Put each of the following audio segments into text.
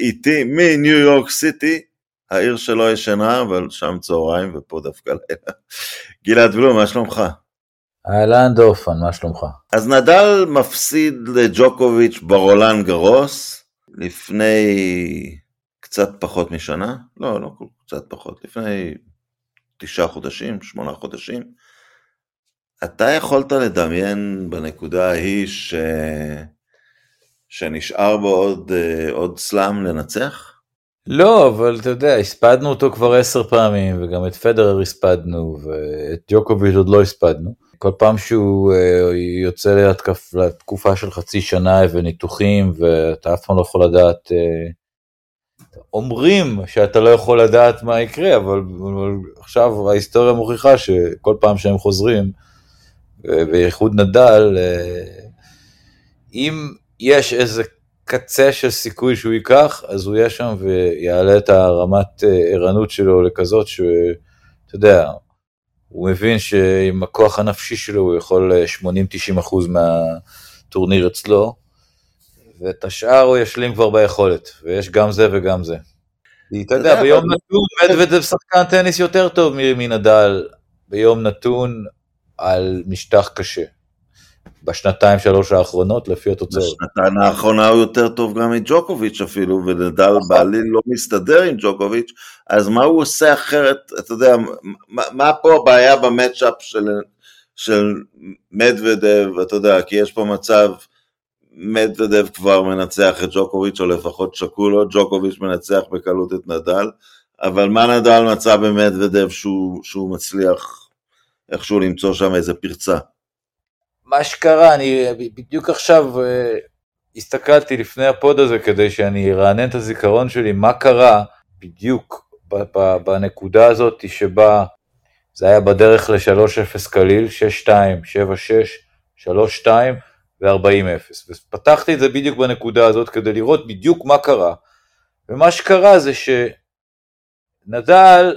ואיתי מניו יורק סיטי, העיר שלא ישנה, אבל שם צהריים ופה דווקא לילה. גלעד בלום, מה שלומך? אהלן דורפן, מה שלומך? אז נדל מפסיד לג'וקוביץ' ברולן גרוס לפני קצת פחות משנה, לא, לא קצת פחות, לפני תשעה חודשים, שמונה חודשים. אתה יכולת לדמיין בנקודה ההיא ש... שנשאר בו עוד, אה, עוד סלאם לנצח? לא, אבל אתה יודע, הספדנו אותו כבר עשר פעמים, וגם את פדרר הספדנו, ואת ג'וקוביץ' עוד לא הספדנו. כל פעם שהוא uh, יוצא להתקף, לתקופה של חצי שנה וניתוחים, ואתה אף פעם לא יכול לדעת, uh, אומרים שאתה לא יכול לדעת מה יקרה, אבל, אבל עכשיו ההיסטוריה מוכיחה שכל פעם שהם חוזרים, בייחוד נדל, אם יש איזה קצה של סיכוי שהוא ייקח, אז הוא יהיה שם ויעלה את הרמת ערנות שלו לכזאת שאתה יודע, הוא מבין שעם הכוח הנפשי שלו הוא יכול 80-90 אחוז מהטורניר אצלו, ואת השאר הוא ישלים כבר ביכולת, ויש גם זה וגם זה. אתה יודע, ביום נתון מדוודב שחקן טניס יותר טוב מנדל, ביום נתון על משטח קשה. בשנתיים שלוש האחרונות לפי התוצאות. בשנתיים האחרונה הוא יותר טוב גם מג'וקוביץ' אפילו, ונדל נכון. בעליל לא מסתדר עם ג'וקוביץ', אז מה הוא עושה אחרת, אתה יודע, מה, מה פה הבעיה במצ'אפ של, של מדוודב, אתה יודע, כי יש פה מצב, מדוודב כבר מנצח את ג'וקוביץ', או לפחות שקול לו, ג'וקוביץ' מנצח בקלות את נדל, אבל מה נדל מצא במדוודב שהוא, שהוא מצליח איכשהו למצוא שם איזה פרצה? מה שקרה, אני בדיוק עכשיו אה, הסתכלתי לפני הפוד הזה כדי שאני ארענן את הזיכרון שלי, מה קרה בדיוק בנקודה הזאת שבה זה היה בדרך ל-3-0 קליל, 6-2, 7-6, 3-2 ו-40-0. ופתחתי את זה בדיוק בנקודה הזאת כדי לראות בדיוק מה קרה. ומה שקרה זה שנדל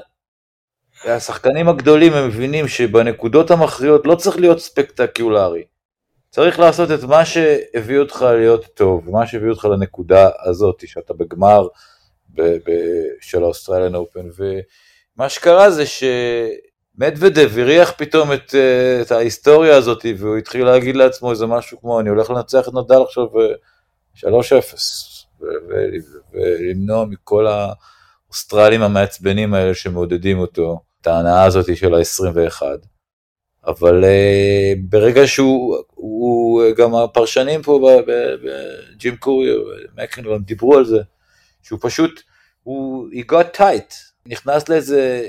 השחקנים הגדולים הם מבינים שבנקודות המכריעות לא צריך להיות ספקטקולרי. צריך לעשות את מה שהביא אותך להיות טוב, מה שהביא אותך לנקודה הזאת, שאתה בגמר ב- ב- של ה Australian Open, ומה שקרה זה שמדוודב הריח פתאום את, את ההיסטוריה הזאת, והוא התחיל להגיד לעצמו איזה משהו כמו, אני הולך לנצח את נדל עכשיו 3-0, ולמנוע מכל האוסטרלים המעצבנים האלה שמעודדים אותו. את ההנאה הזאת של ה-21. אבל uh, ברגע שהוא, הוא, גם הפרשנים פה בג'ים קורי ומקנלון דיברו על זה, שהוא פשוט, הוא, he got tight, נכנס לאיזה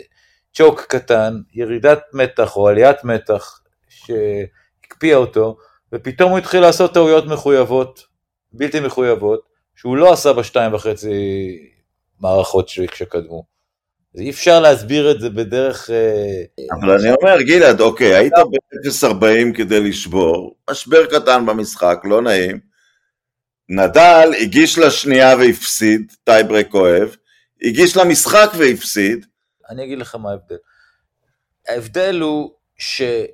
צ'וק קטן, ירידת מתח או עליית מתח שהקפיאה אותו, ופתאום הוא התחיל לעשות טעויות מחויבות, בלתי מחויבות, שהוא לא עשה בשתיים וחצי מערכות שקדמו. אי אפשר להסביר את זה בדרך... אה, אבל אני אומר, גלעד, אוקיי, היית ב-0.40 כדי לשבור, משבר קטן במשחק, לא נעים. נדל הגיש לשנייה והפסיד, טייברק כואב, הגיש למשחק והפסיד. אני אגיד לך מה ההבדל. ההבדל הוא שנדל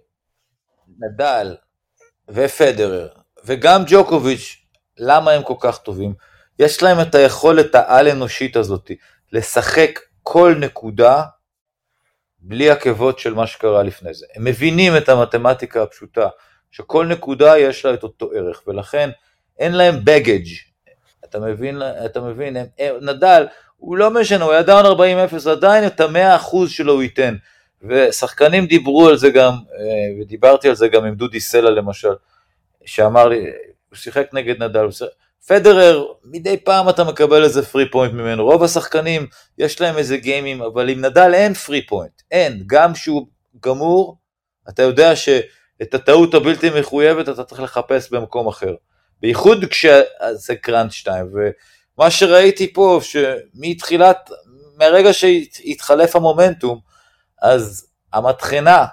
ופדרר וגם ג'וקוביץ', למה הם כל כך טובים? יש להם את היכולת העל-אנושית הזאת לשחק כל נקודה בלי עקבות של מה שקרה לפני זה. הם מבינים את המתמטיקה הפשוטה, שכל נקודה יש לה את אותו ערך, ולכן אין להם בגאג'. אתה מבין, אתה מבין, הם, נדל, הוא לא משנה, הוא היה down 40-0, עדיין את המאה אחוז שלו הוא ייתן. ושחקנים דיברו על זה גם, אה, ודיברתי על זה גם עם דודי סלע למשל, שאמר לי, הוא שיחק נגד נדל, הוא שיחק, פדרר, מדי פעם אתה מקבל איזה free point ממנו, רוב השחקנים יש להם איזה גיימים, אבל עם נדל אין free point, אין, גם שהוא גמור, אתה יודע שאת הטעות הבלתי מחויבת אתה צריך לחפש במקום אחר, בייחוד כשזה crunch 2, ומה שראיתי פה, שמתחילת, מהרגע שהתחלף המומנטום, אז המטחנה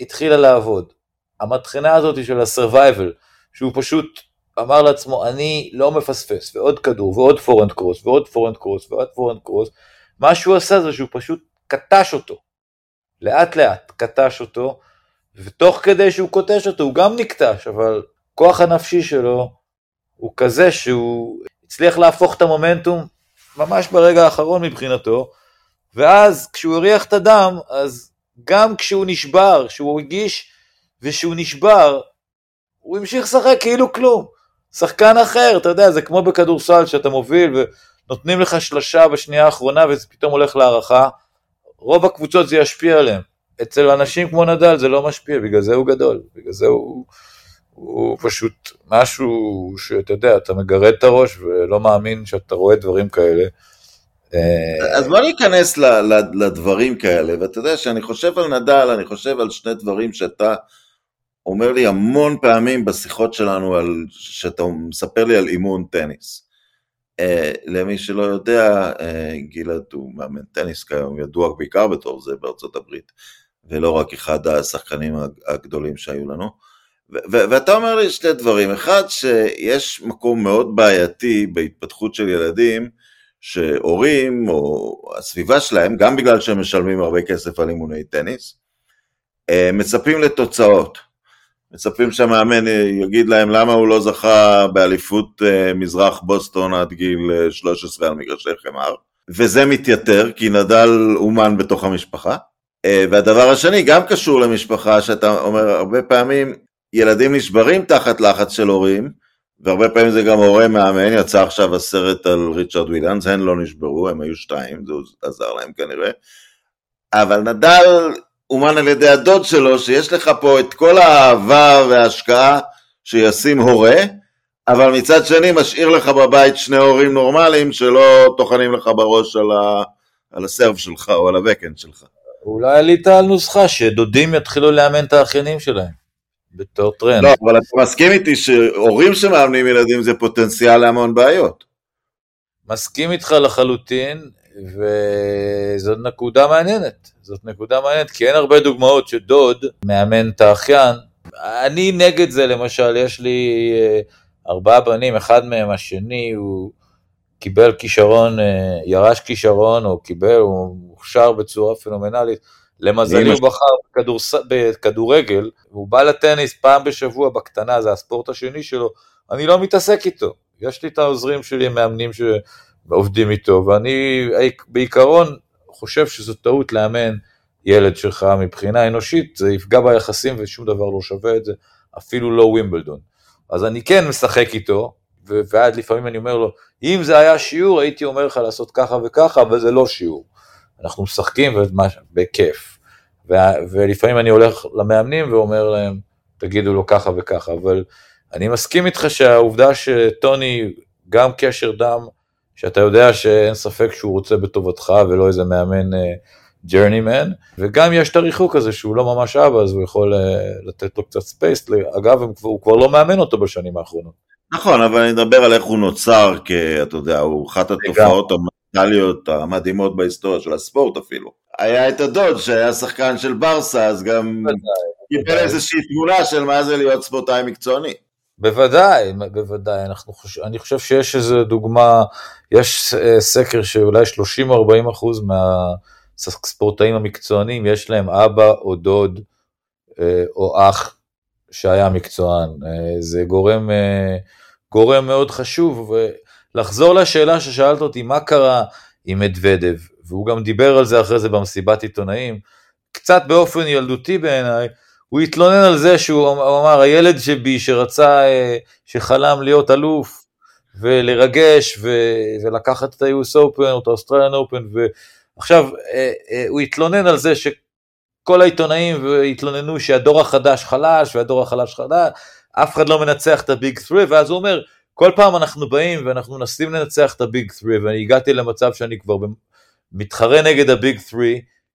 התחילה לעבוד, המטחנה הזאת של ה-survival, שהוא פשוט אמר לעצמו, אני לא מפספס, ועוד כדור, ועוד forehand cross, ועוד forehand cross, ועוד forehand cross, מה שהוא עשה זה שהוא פשוט כתש אותו, לאט לאט כתש אותו, ותוך כדי שהוא קוטש אותו הוא גם נקטש, אבל הכוח הנפשי שלו הוא כזה שהוא הצליח להפוך את המומנטום ממש ברגע האחרון מבחינתו, ואז כשהוא הריח את הדם, אז גם כשהוא נשבר, כשהוא הגיש ושהוא נשבר, הוא המשיך לשחק כאילו כלום. שחקן אחר, אתה יודע, זה כמו בכדורסל שאתה מוביל ונותנים לך שלושה בשנייה האחרונה וזה פתאום הולך להערכה, רוב הקבוצות זה ישפיע עליהם. אצל אנשים כמו נדל זה לא משפיע, בגלל זה הוא גדול, בגלל זה הוא, הוא פשוט משהו שאתה יודע, אתה מגרד את הראש ולא מאמין שאתה רואה דברים כאלה. אה, אז בוא ניכנס לדברים כאלה, ואתה יודע שאני חושב על נדל, אני חושב על שני דברים שאתה אומר לי המון פעמים בשיחות שלנו, על, שאתה מספר לי על אימון טניס. Uh, למי שלא יודע, uh, גלעד הוא מאמן טניס כיום, ידוע בעיקר בתור זה בארצות הברית, ולא רק אחד השחקנים הגדולים שהיו לנו. ואתה אומר לי שני דברים, אחד שיש מקום מאוד בעייתי בהתפתחות של ילדים, שהורים או הסביבה שלהם, גם בגלל שהם משלמים הרבה כסף על אימוני טניס, uh, מצפים לתוצאות. מצפים שהמאמן יגיד להם למה הוא לא זכה באליפות אה, מזרח בוסטון עד גיל 13 אה, על מגרשי חמר, וזה מתייתר כי נדל אומן בתוך המשפחה. אה, והדבר השני גם קשור למשפחה, שאתה אומר הרבה פעמים ילדים נשברים תחת לחץ של הורים, והרבה פעמים זה גם הורה מאמן, יצא עכשיו הסרט על ריצ'רד וויליאנס, הן לא נשברו, הם היו שתיים, זה עזר להם כנראה. אבל נדל אומן על ידי הדוד שלו, שיש לך פה את כל האהבה וההשקעה שישים הורה, אבל מצד שני משאיר לך בבית שני הורים נורמליים שלא טוחנים לך בראש על, ה, על ה serve שלך או על ה backhand שלך. אולי עלית על נוסחה שדודים יתחילו לאמן את האחיינים שלהם. בתור טרנד. לא, אבל אתה מסכים איתי שהורים שמאמנים ילדים זה פוטנציאל להמון בעיות. מסכים איתך לחלוטין, וזאת נקודה מעניינת. זאת נקודה מעניינת, כי אין הרבה דוגמאות שדוד מאמן את האחיין. אני נגד זה, למשל, יש לי אה, ארבעה בנים, אחד מהם השני, הוא קיבל כישרון, אה, ירש כישרון, או קיבל, הוא מוכשר בצורה פנומנלית. למזלי הוא בחר בכדורס... בכדורגל, והוא בא לטניס פעם בשבוע בקטנה, זה הספורט השני שלו, אני לא מתעסק איתו. יש לי את העוזרים שלי, מאמנים שעובדים איתו, ואני בעיקרון חושב שזו טעות לאמן ילד שלך מבחינה אנושית, זה יפגע ביחסים ושום דבר לא שווה את זה, אפילו לא ווימבלדון. אז אני כן משחק איתו, ועד לפעמים אני אומר לו, אם זה היה שיעור הייתי אומר לך לעשות ככה וככה, אבל זה לא שיעור. אנחנו משחקים בכיף. ולפעמים אני הולך למאמנים ואומר להם, תגידו לו ככה וככה, אבל אני מסכים איתך שהעובדה שטוני גם קשר דם שאתה יודע שאין ספק שהוא רוצה בטובתך ולא איזה מאמן ג'רנימן, uh, וגם יש את הריחוק הזה שהוא לא ממש אבא, אז הוא יכול uh, לתת לו קצת space, אגב, הוא כבר לא מאמן אותו בשנים האחרונות. נכון, אבל אני מדבר על איך הוא נוצר, כי אתה יודע, הוא אחת התופעות המנטליות המדהימות בהיסטוריה של הספורט אפילו. היה את הדוד שהיה שחקן של ברסה, אז גם קיבל איזושהי תמונה של מה זה להיות ספורטאי מקצועני. בוודאי, בוודאי, אנחנו אני חושב שיש איזו דוגמה, יש אה, סקר שאולי 30-40 אחוז מהספורטאים המקצוענים, יש להם אבא או דוד אה, או אח שהיה מקצוען. אה, זה גורם, גורם מאוד חשוב. ולחזור לשאלה ששאלת אותי, מה קרה עם מדוודב, והוא גם דיבר על זה אחרי זה במסיבת עיתונאים, קצת באופן ילדותי בעיניי, הוא התלונן על זה שהוא אמר, הילד שבי שרצה, אה, שחלם להיות אלוף ולרגש ו, ולקחת את ה-US Open או את ה-Australian Open, ועכשיו אה, אה, הוא התלונן על זה שכל העיתונאים התלוננו שהדור החדש חלש והדור החלש חלש, אף אחד לא מנצח את הביג 3, ואז הוא אומר, כל פעם אנחנו באים ואנחנו מנסים לנצח את הביג 3, ואני הגעתי למצב שאני כבר מתחרה נגד הביג 3,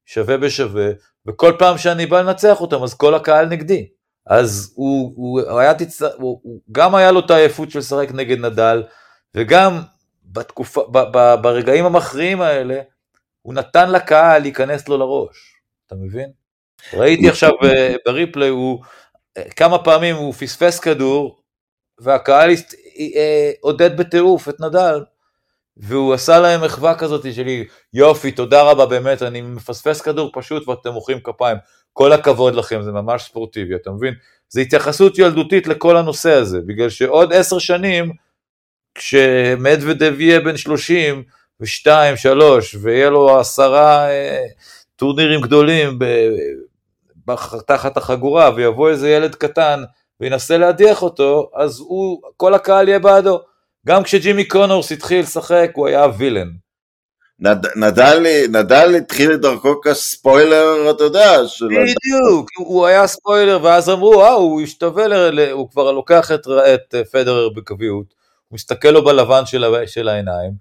שווה בשווה, וכל פעם שאני בא לנצח אותם, אז כל הקהל נגדי. אז הוא, הוא, היה תצ... הוא, הוא גם היה לו את העייפות של לשחק נגד נדל, וגם בתקופה, ב, ב, ברגעים המכריעים האלה, הוא נתן לקהל להיכנס לו לראש, אתה מבין? ראיתי עכשיו בריפלי, הוא כמה פעמים הוא פספס כדור, והקהל אה, עודד בטירוף את נדל, והוא עשה להם מחווה כזאת שלי, יופי, תודה רבה, באמת, אני מפספס כדור פשוט ואתם מוחאים כפיים. כל הכבוד לכם, זה ממש ספורטיבי, אתה מבין? זו התייחסות ילדותית לכל הנושא הזה, בגלל שעוד עשר שנים, כשמדוודב יהיה בן שלושים, ושתיים, שלוש, ויהיה לו עשרה אה, טורנירים גדולים ב, ב, תחת החגורה, ויבוא איזה ילד קטן וינסה להדיח אותו, אז הוא, כל הקהל יהיה בעדו. גם כשג'ימי קונורס התחיל לשחק, הוא היה וילן. נד, נדל, נדל התחיל את דרכו כספוילר, אתה יודע. של... בדיוק, הוא היה ספוילר, ואז אמרו, אה, הוא השתווה, ל... הוא כבר לוקח את, את פדרר בקביעות, הוא מסתכל לו בלבן של, של העיניים,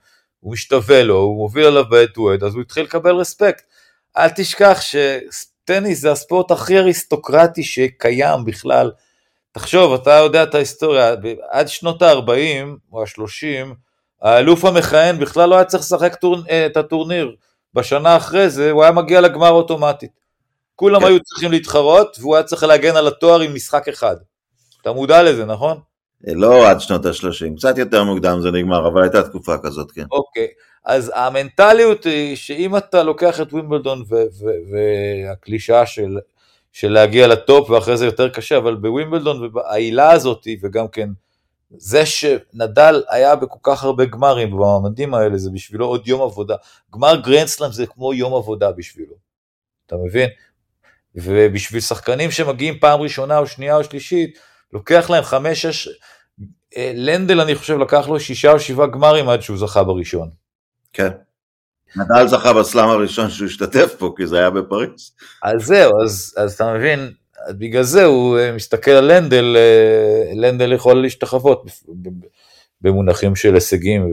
הוא משתווה לו, הוא מוביל עליו בעת ווד, אז הוא התחיל לקבל רספקט. אל תשכח שטניס זה הספורט הכי אריסטוקרטי שקיים בכלל. תחשוב, אתה יודע את ההיסטוריה, עד שנות ה-40 או ה-30, האלוף המכהן בכלל לא היה צריך לשחק טור... אה, את הטורניר. בשנה אחרי זה הוא היה מגיע לגמר אוטומטית. כולם כן. היו צריכים להתחרות, והוא היה צריך להגן על התואר עם משחק אחד. אתה מודע לזה, נכון? לא עד שנות ה-30, קצת יותר מוקדם זה נגמר, אבל הייתה תקופה כזאת, כן. אוקיי, אז המנטליות היא שאם אתה לוקח את ווימבלדון והקלישאה של, של להגיע לטופ ואחרי זה יותר קשה, אבל בווימבלדון והעילה הזאת, וגם כן זה שנדל היה בכל כך הרבה גמרים במעמדים האלה, זה בשבילו עוד יום עבודה. גמר גרנדסלאם זה כמו יום עבודה בשבילו, אתה מבין? ובשביל שחקנים שמגיעים פעם ראשונה או שנייה או שלישית, לוקח להם חמש, שש, אה, לנדל אני חושב לקח לו שישה או שבעה גמרים עד שהוא זכה בראשון. כן. נדל זכה בסלאם הראשון שהוא השתתף פה, כי זה היה בפריז. אז זהו, אז, אז אתה מבין, בגלל זה הוא אה, מסתכל על לנדל, אה, לנדל יכול להשתחוות במונחים של הישגים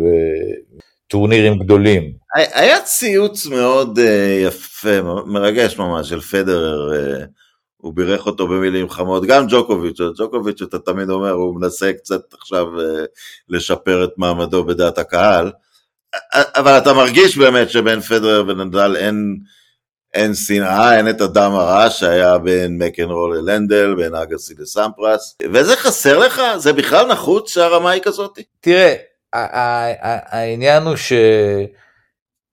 וטורנירים גדולים. היה ציוץ מאוד יפה, מרגש ממש, של פדרר. הוא בירך אותו במילים חמות, גם ג'וקוביץ', ג'וקוביץ' אתה תמיד אומר, הוא מנסה קצת עכשיו אה, לשפר את מעמדו בדעת הקהל, אבל אתה מרגיש באמת שבין פדרר ונדל אין, אין שנאה, אין את הדם הרע שהיה בין מקנרול ללנדל, בין אגסי לסמפרס, וזה חסר לך? זה בכלל נחוץ שהרמה היא כזאת? תראה, העניין הוא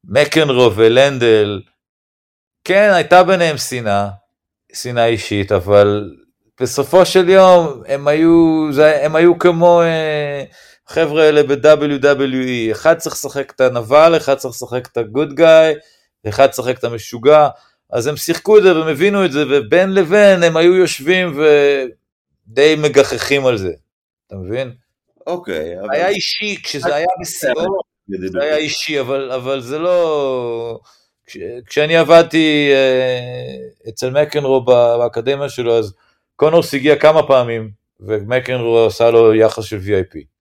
שמקנרו ולנדל, כן, הייתה ביניהם שנאה, שנאה אישית, אבל בסופו של יום הם היו, זה, הם היו כמו אה, חבר'ה האלה ב-WWE, אחד צריך לשחק את הנבל, אחד צריך לשחק את הגוד גאי, אחד צריך לשחק את המשוגע, אז הם שיחקו את זה והם הבינו את זה, ובין לבין הם היו יושבים ודי מגחכים על זה, אתה מבין? אוקיי. אבל... היה אישי, כשזה היה בשיאו, זה היה אישי, אבל, אבל זה לא... כש, כשאני עבדתי uh, אצל מקנרו באקדמיה שלו, אז קונורס הגיע כמה פעמים, ומקנרו עשה לו יחס של VIP.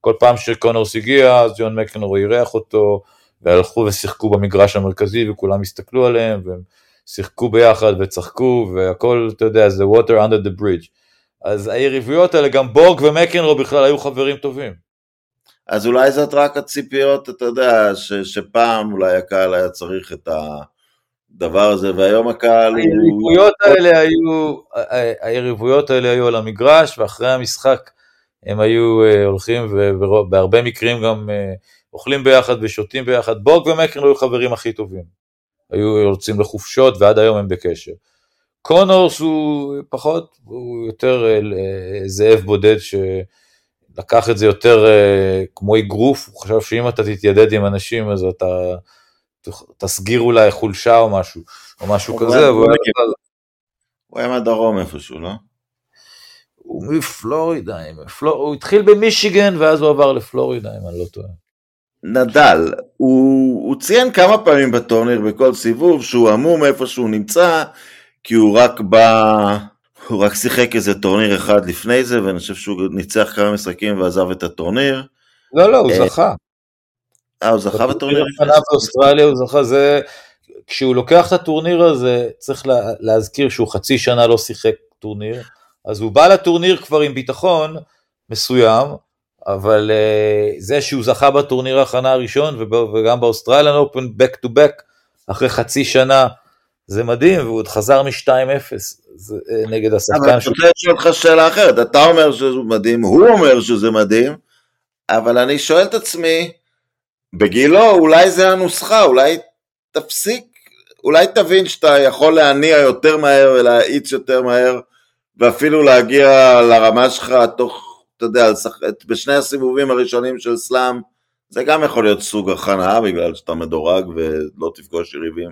כל פעם שקונורס הגיע, אז ג'ון מקנרו אירח אותו, והלכו ושיחקו במגרש המרכזי, וכולם הסתכלו עליהם, והם שיחקו ביחד וצחקו, והכל, אתה יודע, זה water under the bridge. אז היריבויות האלה, גם בורג ומקנרו בכלל היו חברים טובים. אז אולי זאת רק הציפיות, אתה יודע, ש, שפעם אולי הקהל היה צריך את הדבר הזה, והיום הקהל היריבויות הוא... האלה היו, היריבויות האלה היו על המגרש, ואחרי המשחק הם היו אה, הולכים, ובהרבה מקרים גם אה, אוכלים ביחד ושותים ביחד. בורג ומקרן היו חברים הכי טובים. היו יוצאים לחופשות, ועד היום הם בקשר. קונורס הוא פחות, הוא יותר אה, זאב בודד ש... לקח את זה יותר כמו אגרוף, הוא חשב שאם אתה תתיידד עם אנשים אז אתה תסגיר אולי חולשה או משהו, או משהו כזה. הוא, הוא היה מהדרום איפשהו, לא? הוא מפלורידה, מפלור... הוא התחיל במישיגן ואז הוא עבר לפלורידה, אם אני לא טועה. נדל, הוא, הוא ציין כמה פעמים בטורניר בכל סיבוב שהוא עמום איפה שהוא נמצא, כי הוא רק בא הוא רק שיחק איזה טורניר אחד לפני זה, ואני חושב שהוא ניצח כמה משחקים ועזב את הטורניר. לא, לא, הוא אה, זכה. אה, הוא זכה בטורניר? באוסטרליה הוא זכה, זה... כשהוא לוקח את הטורניר הזה, צריך לה, להזכיר שהוא חצי שנה לא שיחק טורניר, אז הוא בא לטורניר כבר עם ביטחון מסוים, אבל uh, זה שהוא זכה בטורניר ההכנה הראשון, וגם ב Australian Open, back to back, אחרי חצי שנה, זה מדהים, והוא עוד חזר מ-2-0 אה, נגד השחקן. אבל אני רוצה לשאול אותך שאלה אחרת, אתה אומר שזה מדהים, הוא אומר שזה מדהים, אבל אני שואל את עצמי, בגילו אולי זה הנוסחה, אולי תפסיק, אולי תבין שאתה יכול להניע יותר מהר ולהאיץ יותר מהר ואפילו להגיע לרמה שלך תוך, אתה יודע, בשני הסיבובים הראשונים של סלאם זה גם יכול להיות סוג הכנה בגלל שאתה מדורג ולא תפגוש יריבים.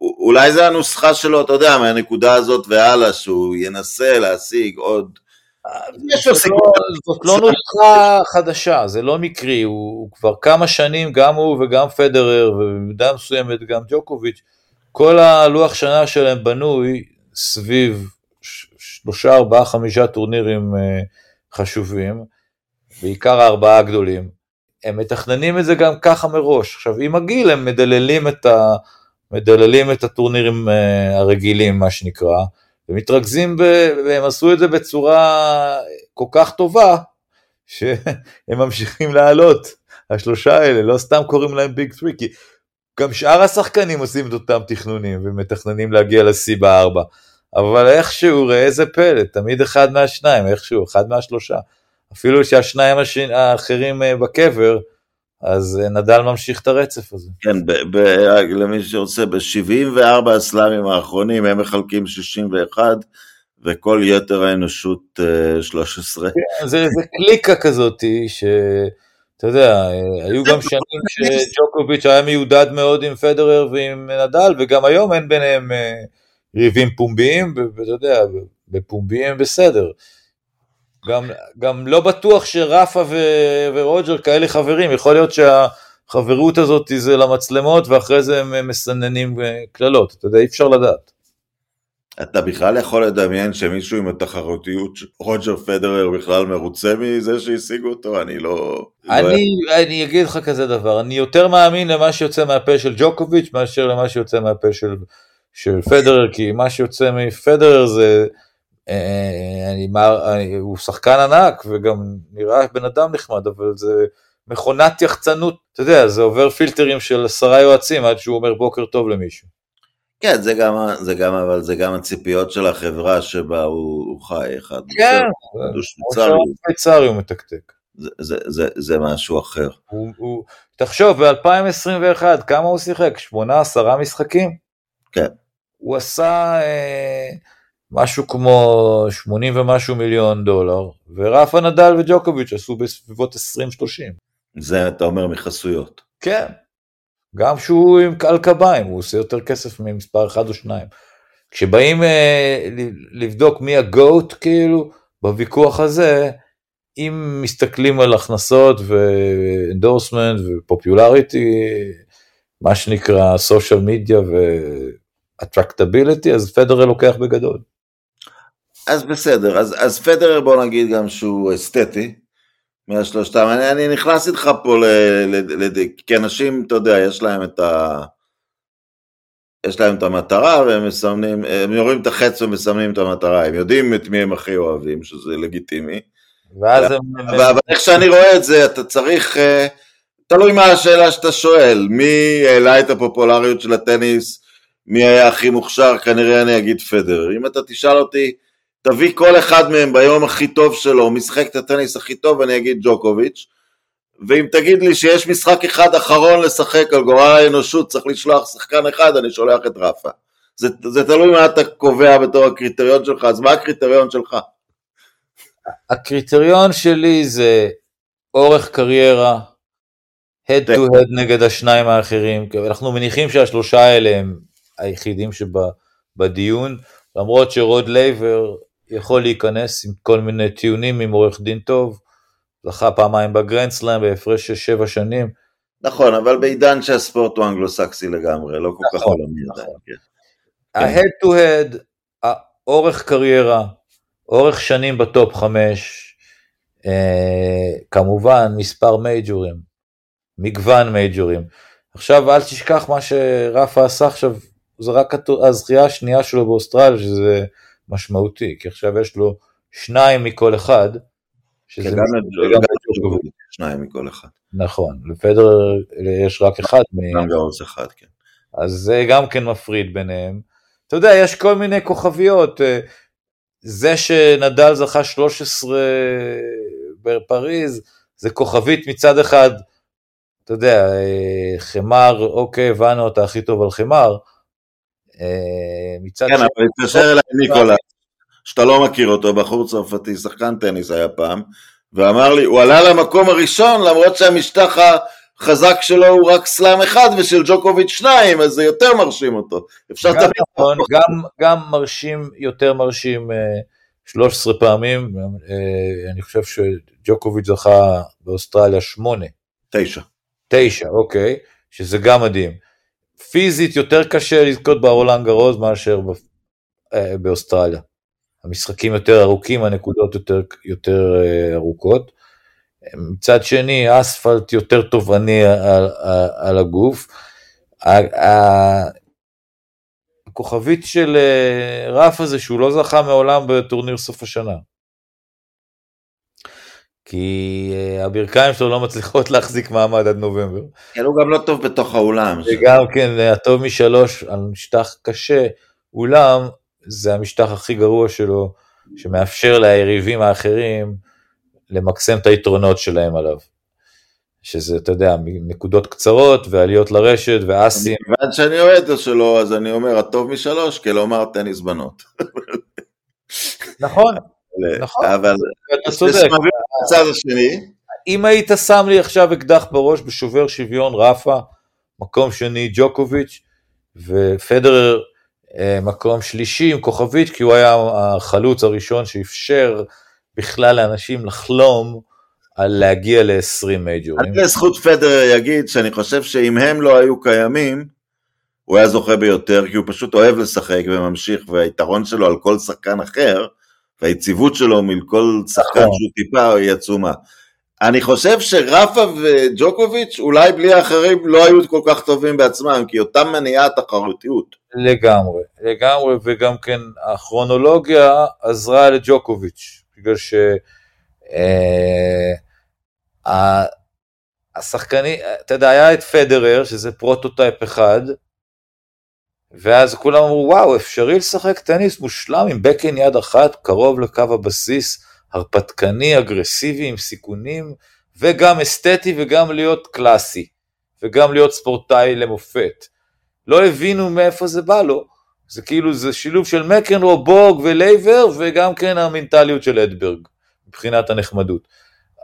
אולי זה הנוסחה שלו, אתה יודע, מהנקודה הזאת והלאה, שהוא ינסה להשיג עוד זאת לא נוסחה חדשה, זה לא מקרי, הוא כבר כמה שנים, גם הוא וגם פדרר, ובמידה מסוימת גם ג'וקוביץ', כל הלוח שנה שלהם בנוי סביב שלושה, ארבעה, חמישה טורנירים אה, חשובים, בעיקר הארבעה הגדולים. הם מתכננים את זה גם ככה מראש. עכשיו, עם הגיל הם מדללים את, ה, מדללים את הטורנירים אה, הרגילים, מה שנקרא, ומתרכזים, ב, והם עשו את זה בצורה כל כך טובה, שהם ממשיכים לעלות, השלושה האלה, לא סתם קוראים להם ביג טרי, כי גם שאר השחקנים עושים את אותם תכנונים ומתכננים להגיע לשיא בארבע. אבל איכשהו, ראה איזה פלא, תמיד אחד מהשניים, איכשהו, אחד מהשלושה. אפילו שהשניים האחרים אה, בקבר, אז אה, נדל ממשיך את הרצף הזה. כן, למי שרוצה, ב-74 הסלאמים האחרונים הם מחלקים 61, וכל יתר האנושות 13. אה, כן, זה, זה קליקה כזאת, שאתה יודע, היו גם שנים שג'וקוביץ' היה מיודד מאוד עם פדרר ועם נדל, וגם היום אין ביניהם ריבים פומביים, ואתה יודע, בפומביים בסדר. גם, גם לא בטוח שרפה ו, ורוג'ר כאלה חברים, יכול להיות שהחברות הזאת זה למצלמות ואחרי זה הם מסננים אה, קללות, אתה יודע, אי אפשר לדעת. אתה בכלל יכול לדמיין שמישהו עם התחרותיות רוג'ר פדרר בכלל מרוצה מזה שהשיגו אותו? אני לא... אני, לא... אני אגיד לך כזה דבר, אני יותר מאמין למה שיוצא מהפה של ג'וקוביץ' מאשר למה שיוצא מהפה של, של פדרר, כי מה שיוצא מפדרר זה... אה, אני, אני, הוא שחקן ענק וגם נראה בן אדם נחמד, אבל זה מכונת יחצנות, אתה יודע, זה עובר פילטרים של עשרה יועצים עד שהוא אומר בוקר טוב למישהו. כן, זה גם, זה גם, אבל זה גם הציפיות של החברה שבה הוא, הוא חי אחד. כן, שוויצרי הוא מתקתק. זה, זה, זה, זה משהו אחר. הוא, הוא, תחשוב, ב-2021, כמה הוא שיחק? שמונה, עשרה משחקים? כן. הוא עשה... אה, משהו כמו 80 ומשהו מיליון דולר, ורפה נדל וג'וקוביץ' עשו בסביבות 20-30. זה אתה אומר מחסויות. כן, גם שהוא עם על קביים, הוא עושה יותר כסף ממספר אחד או שניים. כשבאים אה, לבדוק מי הגוט כאילו בוויכוח הזה, אם מסתכלים על הכנסות ו endorsement ו popularity, מה שנקרא social media ו attractability, אז פדרר לוקח בגדול. אז בסדר, אז, אז פדרר בוא נגיד גם שהוא אסתטי, מהשלושתם, אני, אני נכנס איתך פה, ל, ל, ל, כי אנשים, אתה יודע, יש להם את ה... יש להם את המטרה והם מסמנים, הם יורים את החץ ומסמנים את המטרה, הם יודעים את מי הם הכי אוהבים, שזה לגיטימי. ואז הם... אבל איך שאני רואה את זה, אתה צריך, אה, תלוי מה השאלה שאתה שואל, מי העלה את הפופולריות של הטניס, מי היה הכי מוכשר, כנראה אני אגיד פדר. אם אתה תשאל אותי, תביא כל אחד מהם ביום הכי טוב שלו, משחק את הטניס הכי טוב, אני אגיד ג'וקוביץ', ואם תגיד לי שיש משחק אחד אחרון לשחק על גורל האנושות, צריך לשלוח שחקן אחד, אני שולח את רפה. זה, זה תלוי מה אתה קובע בתור הקריטריון שלך, אז מה הקריטריון שלך? הקריטריון שלי זה אורך קריירה, head to head נגד השניים האחרים, אנחנו מניחים שהשלושה האלה הם היחידים שבדיון, למרות שרוד לייבר יכול להיכנס עם כל מיני טיעונים עם עורך דין טוב, זכה פעמיים בגרנד סלאם בהפרש של שבע שנים. נכון, אבל בעידן שהספורט הוא אנגלו-סקסי לגמרי, לא כל כך נכון, עולמי עדיין. נכון. כן. ה-head to head, האורך קריירה, אורך שנים בטופ חמש, אה, כמובן מספר majorים, מגוון majorים. עכשיו אל תשכח מה שרפא עשה עכשיו, זה רק הזכייה השנייה שלו באוסטרליה, שזה משמעותי, כי עכשיו יש לו שניים מכל אחד, שזה גם שניים מכל אחד. נכון, לפדרר יש רק אחד. גם גאוס אחד, כן. אז זה גם כן מפריד ביניהם. אתה יודע, יש כל מיני כוכביות. אה, זה שנדל זכה 13 בפריז, זה כוכבית מצד אחד אתה יודע, חמר, אוקיי, הבנו, אתה הכי טוב על חמר. מצד כן, אבל התקשר אליי ניקולס, שאתה לא מכיר אותו, בחור צרפתי, שחקן טניס היה פעם, ואמר לי, הוא עלה למקום הראשון למרות שהמשטח החזק שלו הוא רק סלאם אחד ושל ג'וקוביץ' שניים, אז זה יותר מרשים אותו. אפשר גם נכון, גם, גם מרשים, יותר מרשים 13 אה, פעמים, אה, אני חושב שג'וקוביץ' זכה באוסטרליה שמונה. תשע. תשע, אוקיי, שזה גם מדהים. פיזית יותר קשה לזכות ברולנד גרוז מאשר אה, באוסטרליה. המשחקים יותר ארוכים, הנקודות יותר, יותר אה, ארוכות. מצד שני, אספלט יותר תובעני על, על, על הגוף. הכוכבית של אה, רפה זה שהוא לא זכה מעולם בטורניר סוף השנה. כי הברכיים שלו לא מצליחות להחזיק מעמד עד נובמבר. כן, הוא גם לא טוב בתוך האולם. וגם כן, הטוב משלוש על משטח קשה, אולם זה המשטח הכי גרוע שלו, שמאפשר ליריבים האחרים למקסם את היתרונות שלהם עליו. שזה, אתה יודע, נקודות קצרות ועליות לרשת ואסים. כיוון שאני אוהד שלו, אז אני אומר, הטוב משלוש, כלומר טניס בנות. נכון, נכון, אבל אתה צודק. הצד השני. אם היית שם לי עכשיו אקדח בראש בשובר שוויון, רפה, מקום שני ג'וקוביץ', ופדרר אה, מקום שלישי עם כוכבית, כי הוא היה החלוץ הראשון שאפשר בכלל לאנשים לחלום על להגיע ל-20 מייג'ורים. אני לזכות פדר יגיד שאני חושב שאם הם לא היו קיימים, הוא היה זוכה ביותר, כי הוא פשוט אוהב לשחק וממשיך, והיתרון שלו על כל שחקן אחר, והיציבות שלו מכל שחקן נכון. שהוא טיפה היא עצומה. אני חושב שרפה וג'וקוביץ' אולי בלי האחרים לא היו כל כך טובים בעצמם, כי אותם מניעה תחרותיות. לגמרי, לגמרי, וגם כן הכרונולוגיה עזרה לג'וקוביץ', בגלל ש... אה, השחקני, אתה יודע, היה את פדרר, שזה prototype אחד, ואז כולם אמרו, וואו, אפשרי לשחק טניס מושלם עם backhand יד אחת, קרוב לקו הבסיס, הרפתקני, אגרסיבי, עם סיכונים, וגם אסתטי וגם להיות קלאסי, וגם להיות ספורטאי למופת. לא הבינו מאיפה זה בא לו, זה כאילו, זה שילוב של מקנרו, בורג ולייבר, וגם כן המנטליות של אדברג, מבחינת הנחמדות.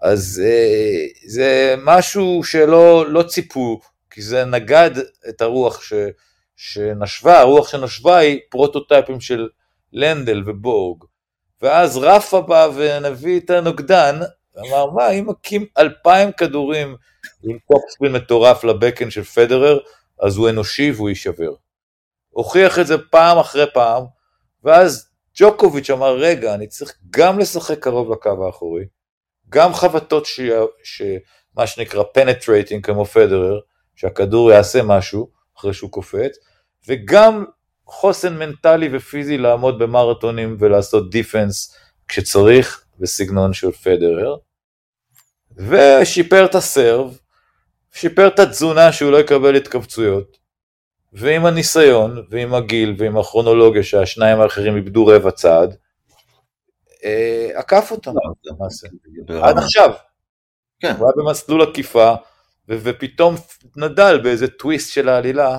אז אה, זה משהו שלא לא ציפו, כי זה נגד את הרוח ש, שנשבה, הרוח שנשבה היא prototypeים של לנדל ובורג. ואז רפה בא והביא את הנוגדן, אמר, מה, אם מקים אלפיים כדורים עם topspin מטורף ל backhand של פדרר, אז הוא אנושי והוא יישבר. הוכיח את זה פעם אחרי פעם, ואז ג'וקוביץ' אמר, רגע, אני צריך גם לשחק קרוב לקו האחורי, גם חבטות שמה שנקרא penetrating כמו פדרר, שהכדור יעשה משהו אחרי שהוא קופץ, וגם חוסן מנטלי ופיזי לעמוד במרתונים ולעשות defense כשצריך, בסגנון של פדרר, ושיפר את הסרב, שיפר את התזונה שהוא לא יקבל התכווצויות, ועם הניסיון, ועם הגיל, ועם הכרונולוגיה שהשניים האחרים איבדו רבע צעד, אה, עקף אותם למעשה. עד עכשיו. כן. הוא היה במסלול עקיפה, ופתאום נדל באיזה טוויסט של העלילה,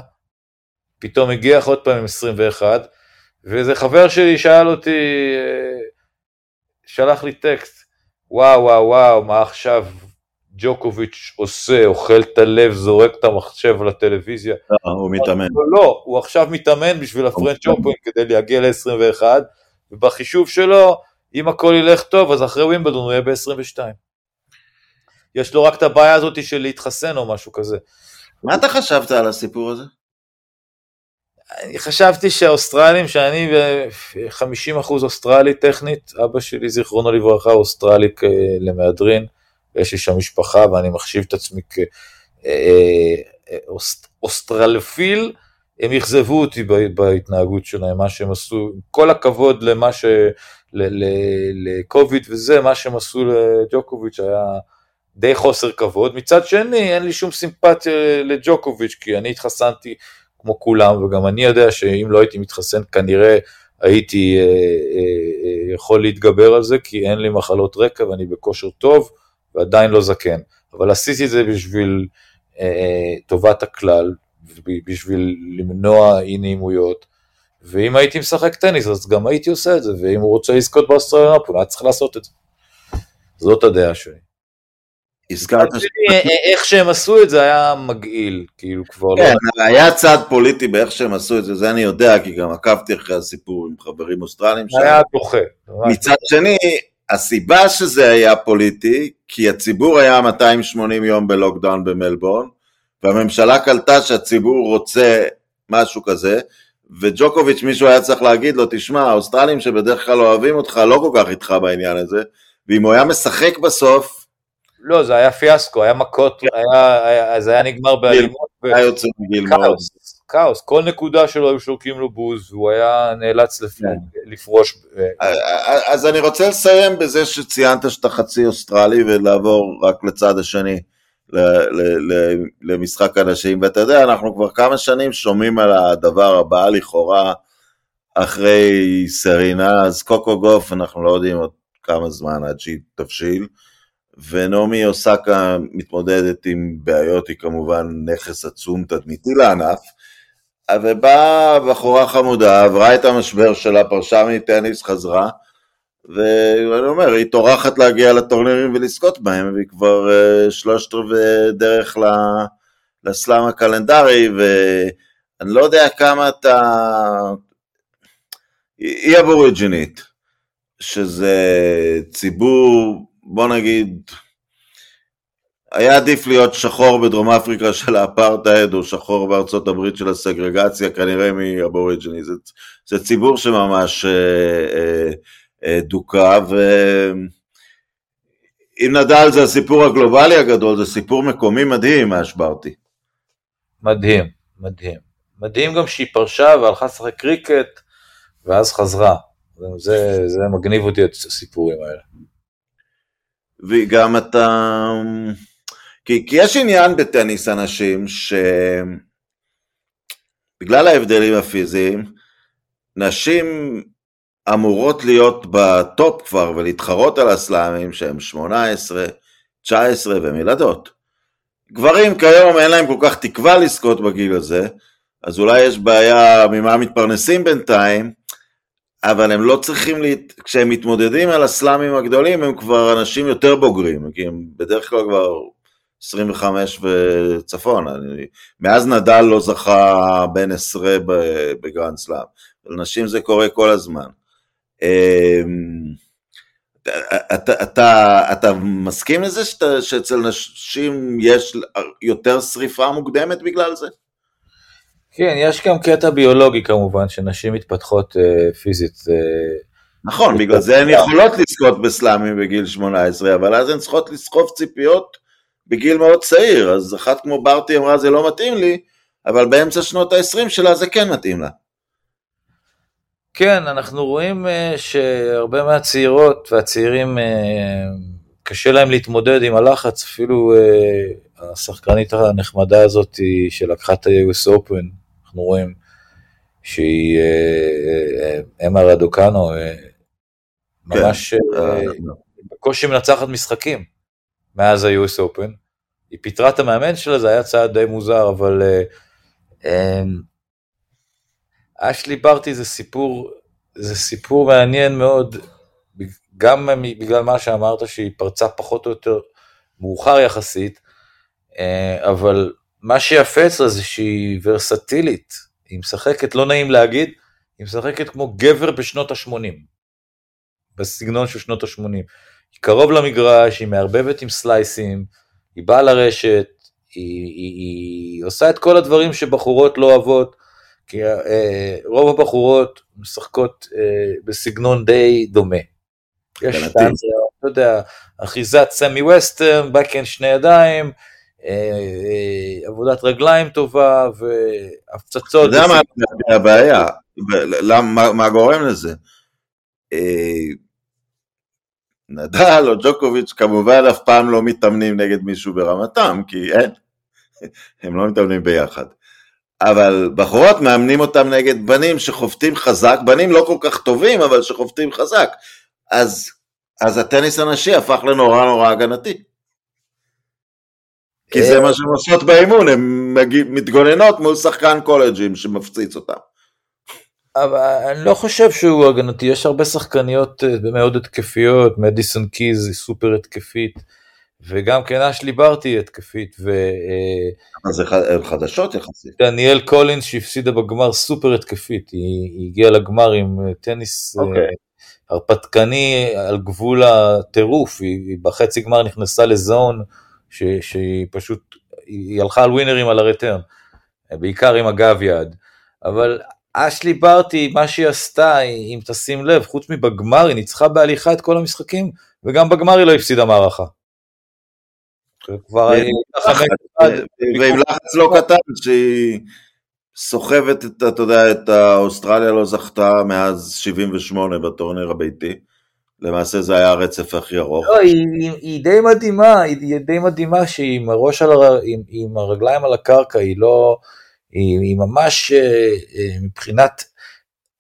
פתאום הגיע עוד פעם עם 21, ואיזה חבר שלי שאל אותי, אה, שלח לי טקסט, וואו וואו וואו, מה עכשיו ג'וקוביץ' עושה, אוכל את הלב, זורק את המחשב לטלוויזיה. לא, הוא מתאמן. לא, לא, הוא עכשיו מתאמן בשביל הפרנץ' אופן כדי להגיע ל-21, ובחישוב שלו, אם הכל ילך טוב, אז אחרי ווימבלדון הוא יהיה ב-22. יש לו רק את הבעיה הזאת של להתחסן או משהו כזה. מה אתה חשבת על הסיפור הזה? אני חשבתי שהאוסטרלים, שאני 50% אוסטרלי טכנית, אבא שלי זיכרונו לברכה אוסטרלי למהדרין, ויש לי שם משפחה ואני מחשיב את עצמי כאוסטרלפיל, אה, אה, הם אכזבו אותי בהתנהגות שלהם, מה שהם עשו, כל הכבוד למה ש... לקוביד וזה, מה שהם עשו לג'וקוביץ' היה די חוסר כבוד. מצד שני, אין לי שום סימפתיה לג'וקוביץ', כי אני התחסנתי כמו כולם, וגם אני יודע שאם לא הייתי מתחסן כנראה הייתי אה, אה, אה, יכול להתגבר על זה, כי אין לי מחלות רקע ואני בכושר טוב, ועדיין לא זקן. אבל עשיתי את זה בשביל אה, טובת הכלל, בשביל למנוע אי נעימויות, ואם הייתי משחק טניס אז גם הייתי עושה את זה, ואם הוא רוצה לזכות באוסטרליאן אופן, היה צריך לעשות את זה. זאת הדעה שלי. הזכרת... איך שהם עשו את זה היה מגעיל, כאילו כבר לא... כן, היה צעד פוליטי באיך שהם עשו את זה, זה אני יודע, כי גם עקבתי אחרי הסיפור עם חברים אוסטרלים שם. היה דוחה. מצד שני, הסיבה שזה היה פוליטי, כי הציבור היה 280 יום בלוקדאון במלבורן, והממשלה קלטה שהציבור רוצה משהו כזה, וג'וקוביץ' מישהו היה צריך להגיד לו, תשמע, האוסטרלים שבדרך כלל אוהבים אותך לא כל כך איתך בעניין הזה, ואם הוא היה משחק בסוף... לא, זה היה פיאסקו, היה מכות, היה, היה, זה היה נגמר באלימות. היה יוצא מגיל מאוד. כאוס, כל נקודה שלו היו שורקים לו בוז, והוא היה נאלץ כן. לפרוש. אז אני רוצה לסיים בזה שציינת שאתה חצי אוסטרלי ולעבור רק לצד השני. למשחק אנשים, ואתה יודע, אנחנו כבר כמה שנים שומעים על הדבר הבא לכאורה אחרי סרינה, אז קוקו גוף אנחנו לא יודעים עוד כמה זמן עד שהיא תבשיל, ונעמי אוסקה מתמודדת עם בעיות, היא כמובן נכס עצום תדמיתי לענף, ובאה בחורה חמודה, עברה את המשבר שלה, פרשה מטניס, חזרה, ואני אומר, היא טורחת להגיע לטורנירים ולזכות בהם, והיא כבר uh, שלושת רבעי דרך לסלאם הקלנדרי, ואני לא יודע כמה אתה... היא אבוריג'ינית, שזה ציבור, בוא נגיד, היה עדיף להיות שחור בדרום אפריקה של האפרטהייד או שחור בארצות הברית של הסגרגציה, כנראה מאבוריג'יני, זה, זה ציבור שממש... אה, אה, דוקה, ואם נדל זה הסיפור הגלובלי הגדול, זה סיפור מקומי מדהים מהשברתי. מדהים, מדהים. מדהים גם שהיא פרשה והלכה לשחק קריקט, ואז חזרה. זה, זה מגניב אותי את הסיפורים האלה. וגם אתה... כי, כי יש עניין בטניס אנשים שבגלל ההבדלים הפיזיים, נשים אמורות להיות בטופ כבר ולהתחרות על הסלאמים שהם 18, 19 והם ילדות. גברים כיום אין להם כל כך תקווה לזכות בגיל הזה, אז אולי יש בעיה ממה מתפרנסים בינתיים, אבל הם לא צריכים, להת... כשהם מתמודדים על הסלאמים הגדולים הם כבר אנשים יותר בוגרים, כי הם בדרך כלל כבר 25 וצפון, אני... מאז נדל לא זכה בין עשרה בגרנד סלאם, לנשים זה קורה כל הזמן. אמ, אתה, אתה, אתה מסכים לזה שאתה, שאצל נשים יש יותר שריפה מוקדמת בגלל זה? כן, יש גם קטע ביולוגי כמובן, שנשים מתפתחות אה, פיזית. אה, נכון, בגלל זה הן יכולות לזכות בסלאמים בגיל 18, אבל אז הן צריכות לסחוב ציפיות בגיל מאוד צעיר, אז אחת כמו ברטי אמרה זה לא מתאים לי, אבל באמצע שנות ה-20 שלה זה כן מתאים לה. כן, אנחנו רואים uh, שהרבה מהצעירות והצעירים, uh, קשה להם להתמודד עם הלחץ, אפילו uh, השחקנית הנחמדה הזאת שלקחה את ה-US Open, אנחנו רואים שהיא, אמה רדוקנו, ממש כן. בקושי מנצחת משחקים מאז ה-US Open. היא פיטרה את המאמן שלה, זה היה צעד די מוזר, אבל... אשלי ברטי זה סיפור, זה סיפור מעניין מאוד, גם בגלל מה שאמרת שהיא פרצה פחות או יותר מאוחר יחסית, אה, אבל מה שיפה אצלה זה שהיא ורסטילית, היא משחקת, לא נעים להגיד, היא משחקת כמו גבר בשנות ה-80, בסגנון של שנות ה-80. היא קרוב למגרש, היא מערבבת עם סלייסים, היא באה לרשת, היא, היא, היא עושה את כל הדברים שבחורות לא אוהבות, כי אה, רוב הבחורות משחקות אה, בסגנון די דומה. יש אתה יודע, אחיזת סמי ווסטרן, בקן שני ידיים, עבודת רגליים טובה והפצצות. אתה יודע מה הבעיה? מה גורם לזה? נדל או ג'וקוביץ' כמובן אף פעם לא מתאמנים נגד מישהו ברמתם, כי אין, הם לא מתאמנים ביחד. אבל בחורות מאמנים אותם נגד בנים שחובטים חזק, בנים לא כל כך טובים, אבל שחובטים חזק. אז, אז הטניס הנשי הפך לנורא נורא הגנתי. כי זה מה שהן עושות באימון, הן מתגוננות מול שחקן קולג'ים שמפציץ אותם. אבל אני לא חושב שהוא הגנתי, יש הרבה שחקניות מאוד התקפיות, מדיסון קיז היא סופר התקפית. וגם כן אשלי ברטי התקפית. ו... זה חדשות יחסית. דניאל קולינס שהפסידה בגמר סופר התקפית, היא, היא הגיעה לגמר עם טניס okay. אוקיי. הרפתקני על גבול הטירוף, היא, היא בחצי גמר נכנסה ל zone ש, שהיא פשוט, היא הלכה על winnerים על ה return, בעיקר עם הגב יד, אבל אשלי ברטי, מה שהיא עשתה, אם תשים לב, חוץ מבגמר, היא ניצחה בהליכה את כל המשחקים, וגם בגמר היא לא הפסידה מערכה. כבר ועם לחץ לא קטן שהיא סוחבת את, אתה יודע, את האוסטרליה לא זכתה מאז 78 בטורניר הביתי. למעשה זה היה הרצף הכי ארוך. לא, היא, היא, היא די מדהימה, היא די מדהימה שהיא עם הראש על הר... עם, עם הרגליים על הקרקע, היא לא, היא, היא ממש אה, אה, מבחינת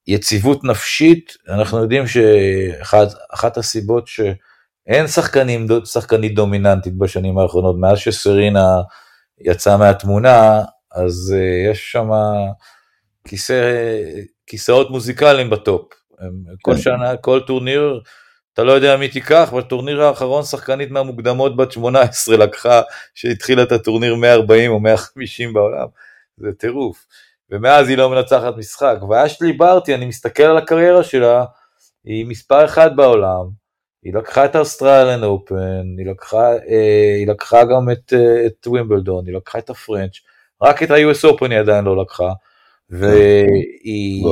יציבות נפשית, אנחנו יודעים שאחת הסיבות ש... אין שחקנים, שחקנית דומיננטית בשנים האחרונות, מאז שסרינה יצאה מהתמונה, אז uh, יש שם כיסא, כיסאות מוזיקליים ב top. כל כן. שנה, כל טורניר, אתה לא יודע מי תיקח, בטורניר האחרון שחקנית מהמוקדמות בת 18 לקחה, שהתחילה את הטורניר 140 או 150 בעולם, זה טירוף. ומאז היא לא מנצחת משחק. ואשלי ברטי, אני מסתכל על הקריירה שלה, היא מספר אחד בעולם, היא לקחה את ה Australian Open, היא לקחה, אה, היא לקחה גם את, אה, את ווימבלדון, היא לקחה את ה French, רק את ה-US Open היא עדיין לא לקחה, והיא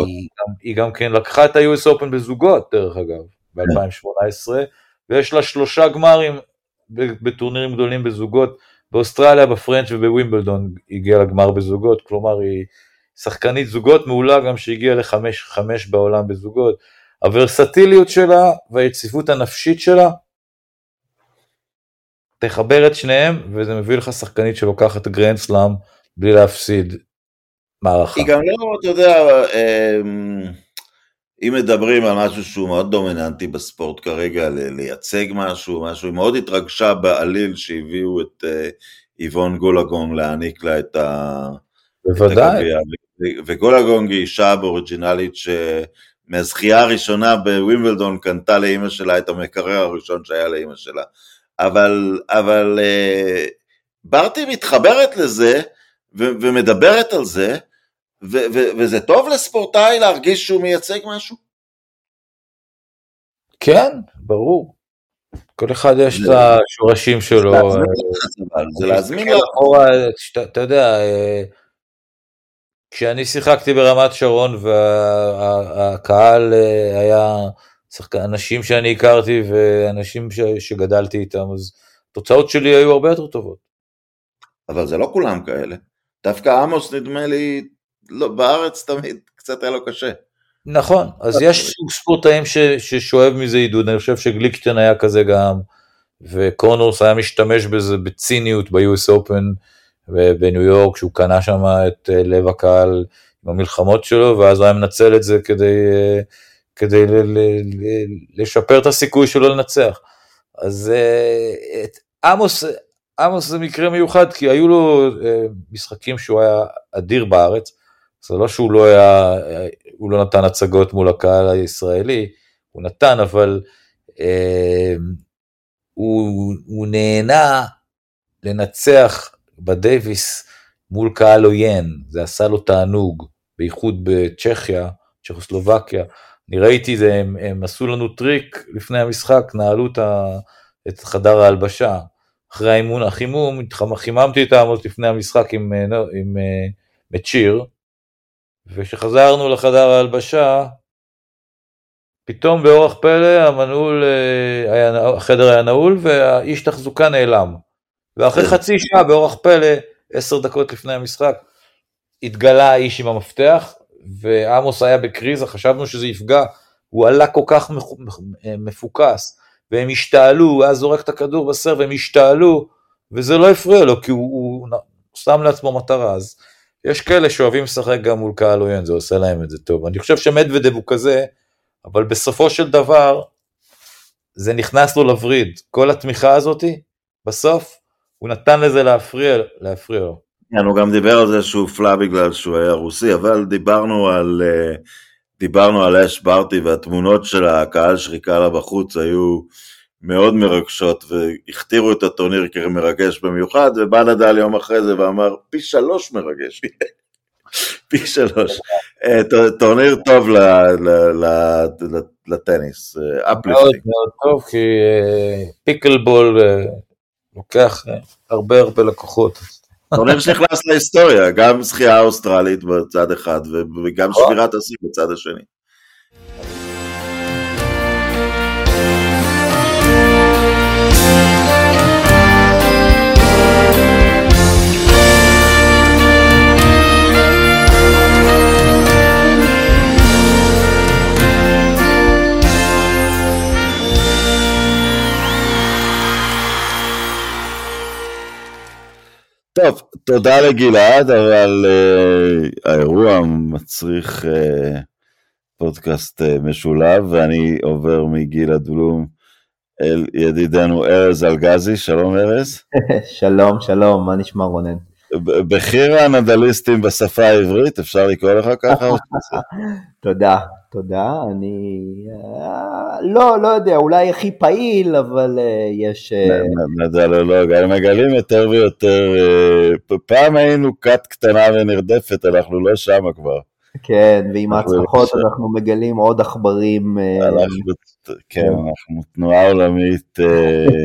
גם, גם כן לקחה את ה-US Open בזוגות דרך אגב, ב-2018, ויש לה שלושה גמרים בטורנירים גדולים בזוגות, באוסטרליה, ב French ובווימבלדון הגיעה לגמר בזוגות, כלומר היא שחקנית זוגות מעולה גם שהגיעה לחמש בעולם בזוגות. הוורסטיליות שלה והיציבות הנפשית שלה, תחבר את שניהם וזה מביא לך שחקנית שלוקחת גרנד סלאם בלי להפסיד מערכה. היא גם לא, אתה יודע, אמ, אם מדברים על משהו שהוא מאוד דומיננטי בספורט כרגע, לייצג משהו, משהו, היא מאוד התרגשה בעליל שהביאו את אה, איבון גולגון להעניק לה את ה... בוודאי. וגולגונג היא אישה אבוריג'ינלית ש... מהזכייה הראשונה בווימבלדון קנתה לאימא שלה את המקרר הראשון שהיה לאימא שלה. אבל, אבל אה, ברטי מתחברת לזה ו- ומדברת על זה, ו- ו- וזה טוב לספורטאי להרגיש שהוא מייצג משהו? כן, ברור. כל אחד יש את השורשים שלו. זה להזמין לך. אתה יודע, אה, כשאני שיחקתי ברמת שרון והקהל אה, היה אנשים שאני הכרתי ואנשים שגדלתי איתם, אז התוצאות שלי היו הרבה יותר טובות. אבל זה לא כולם כאלה. דווקא עמוס נדמה לי, לא, בארץ תמיד קצת היה לו קשה. נכון, אז יש סוג ספורטאים ששואב מזה עידוד, אני חושב שגליקשטיין היה כזה גם, וקונורס היה משתמש בזה בציניות ב-US Open. בניו יורק, שהוא קנה שם את אה, לב הקהל עם המלחמות שלו, ואז הוא היה מנצל את זה כדי, אה, כדי לשפר את הסיכוי שלו לנצח. אז אה, את עמוס, עמוס זה מקרה מיוחד, כי היו לו משחקים שהוא היה אדיר בארץ, זה לא שהוא לא היה, הוא לא נתן הצגות מול הקהל הישראלי, הוא נתן, אבל אה, הוא, הוא נהנה לנצח בדייוויס מול קהל עוין, זה עשה לו תענוג, בייחוד בצ'כיה, צ'כוסלובקיה. אני ראיתי זה, הם, הם עשו לנו טריק לפני המשחק, נעלו את, ה, את חדר ההלבשה. אחרי האימון, החימום, חיממתי את העמוד לפני המשחק עם, עם, עם מצ'יר, וכשחזרנו לחדר ההלבשה, פתאום באורח פלא המנעול, אה, היה, החדר היה נעול והאיש תחזוקה נעלם. ואחרי חצי שעה באורח פלא, עשר דקות לפני המשחק, התגלה האיש עם המפתח, ועמוס היה בקריזה, חשבנו שזה יפגע, הוא עלה כל כך מפוקס, והם השתעלו, הוא היה זורק את הכדור בסר והם השתעלו, וזה לא הפריע לו, כי הוא, הוא שם לעצמו מטרה, אז יש כאלה שאוהבים לשחק גם מול קהל עוין, זה עושה להם את זה טוב. אני חושב שמדוודב הוא כזה, אבל בסופו של דבר, זה נכנס לו לווריד. כל התמיכה הזאתי, בסוף, הוא נתן לזה להפריע, להפריע לו. כן, הוא גם דיבר על זה שהוא הופלא בגלל שהוא היה רוסי, אבל דיברנו על, אה, דיברנו על אש ברטי והתמונות של הקהל שחיכה לה בחוץ היו מאוד מרגשות והכתירו את הטורניר כמרגש במיוחד, ובא נדל יום אחרי זה ואמר פי שלוש מרגש. פי שלוש. אה, טורניר טוב לטניס, uplifting. מאוד מאוד טוב, כי פיקלבול לוקח הרבה הרבה לקוחות. טורניר שנכנס להיסטוריה, גם זכייה אוסטרלית בצד אחד וגם נכון. שבירת השיא בצד השני. טוב, תודה לגלעד, אבל uh, האירוע מצריך uh, פודקאסט uh, משולב, ואני עובר מגלעד בלום אל ידידנו ארז אלגזי, שלום ארז. שלום, שלום, מה נשמע רונן? בכיר הנדליסטים בשפה העברית, אפשר לקרוא לך ככה? תודה, תודה. אני אה, לא, לא יודע, אולי הכי פעיל, אבל אה, יש... אה, נדלולוג, הם מגלים יותר ויותר, פעם היינו כת קטנה ונרדפת, אנחנו לא שמה כבר. כן, ועם ההצלחות אנחנו מגלים עוד עכברים. כן, אנחנו תנועה עולמית.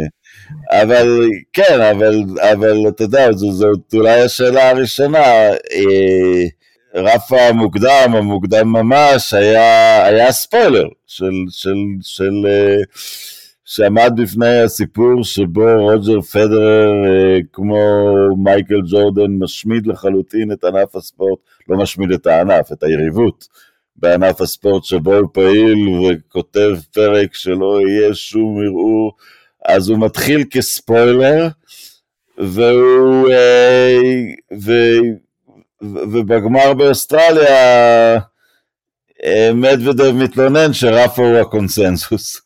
אבל כן, אבל, אבל אתה יודע, זאת אולי השאלה הראשונה. רף המוקדם, המוקדם ממש, היה, היה ספוילר של, של, של, של שעמד בפני הסיפור שבו רוג'ר פדרר, כמו מייקל ג'ורדן, משמיד לחלוטין את ענף הספורט, לא משמיד את הענף, את היריבות בענף הספורט שבו הוא פעיל וכותב פרק שלא יהיה שום ערעור, אז הוא מתחיל כספוילר, והוא... ו... ובגמר באוסטרליה אה, מדוודב מתלונן שרפה הוא הקונסנזוס.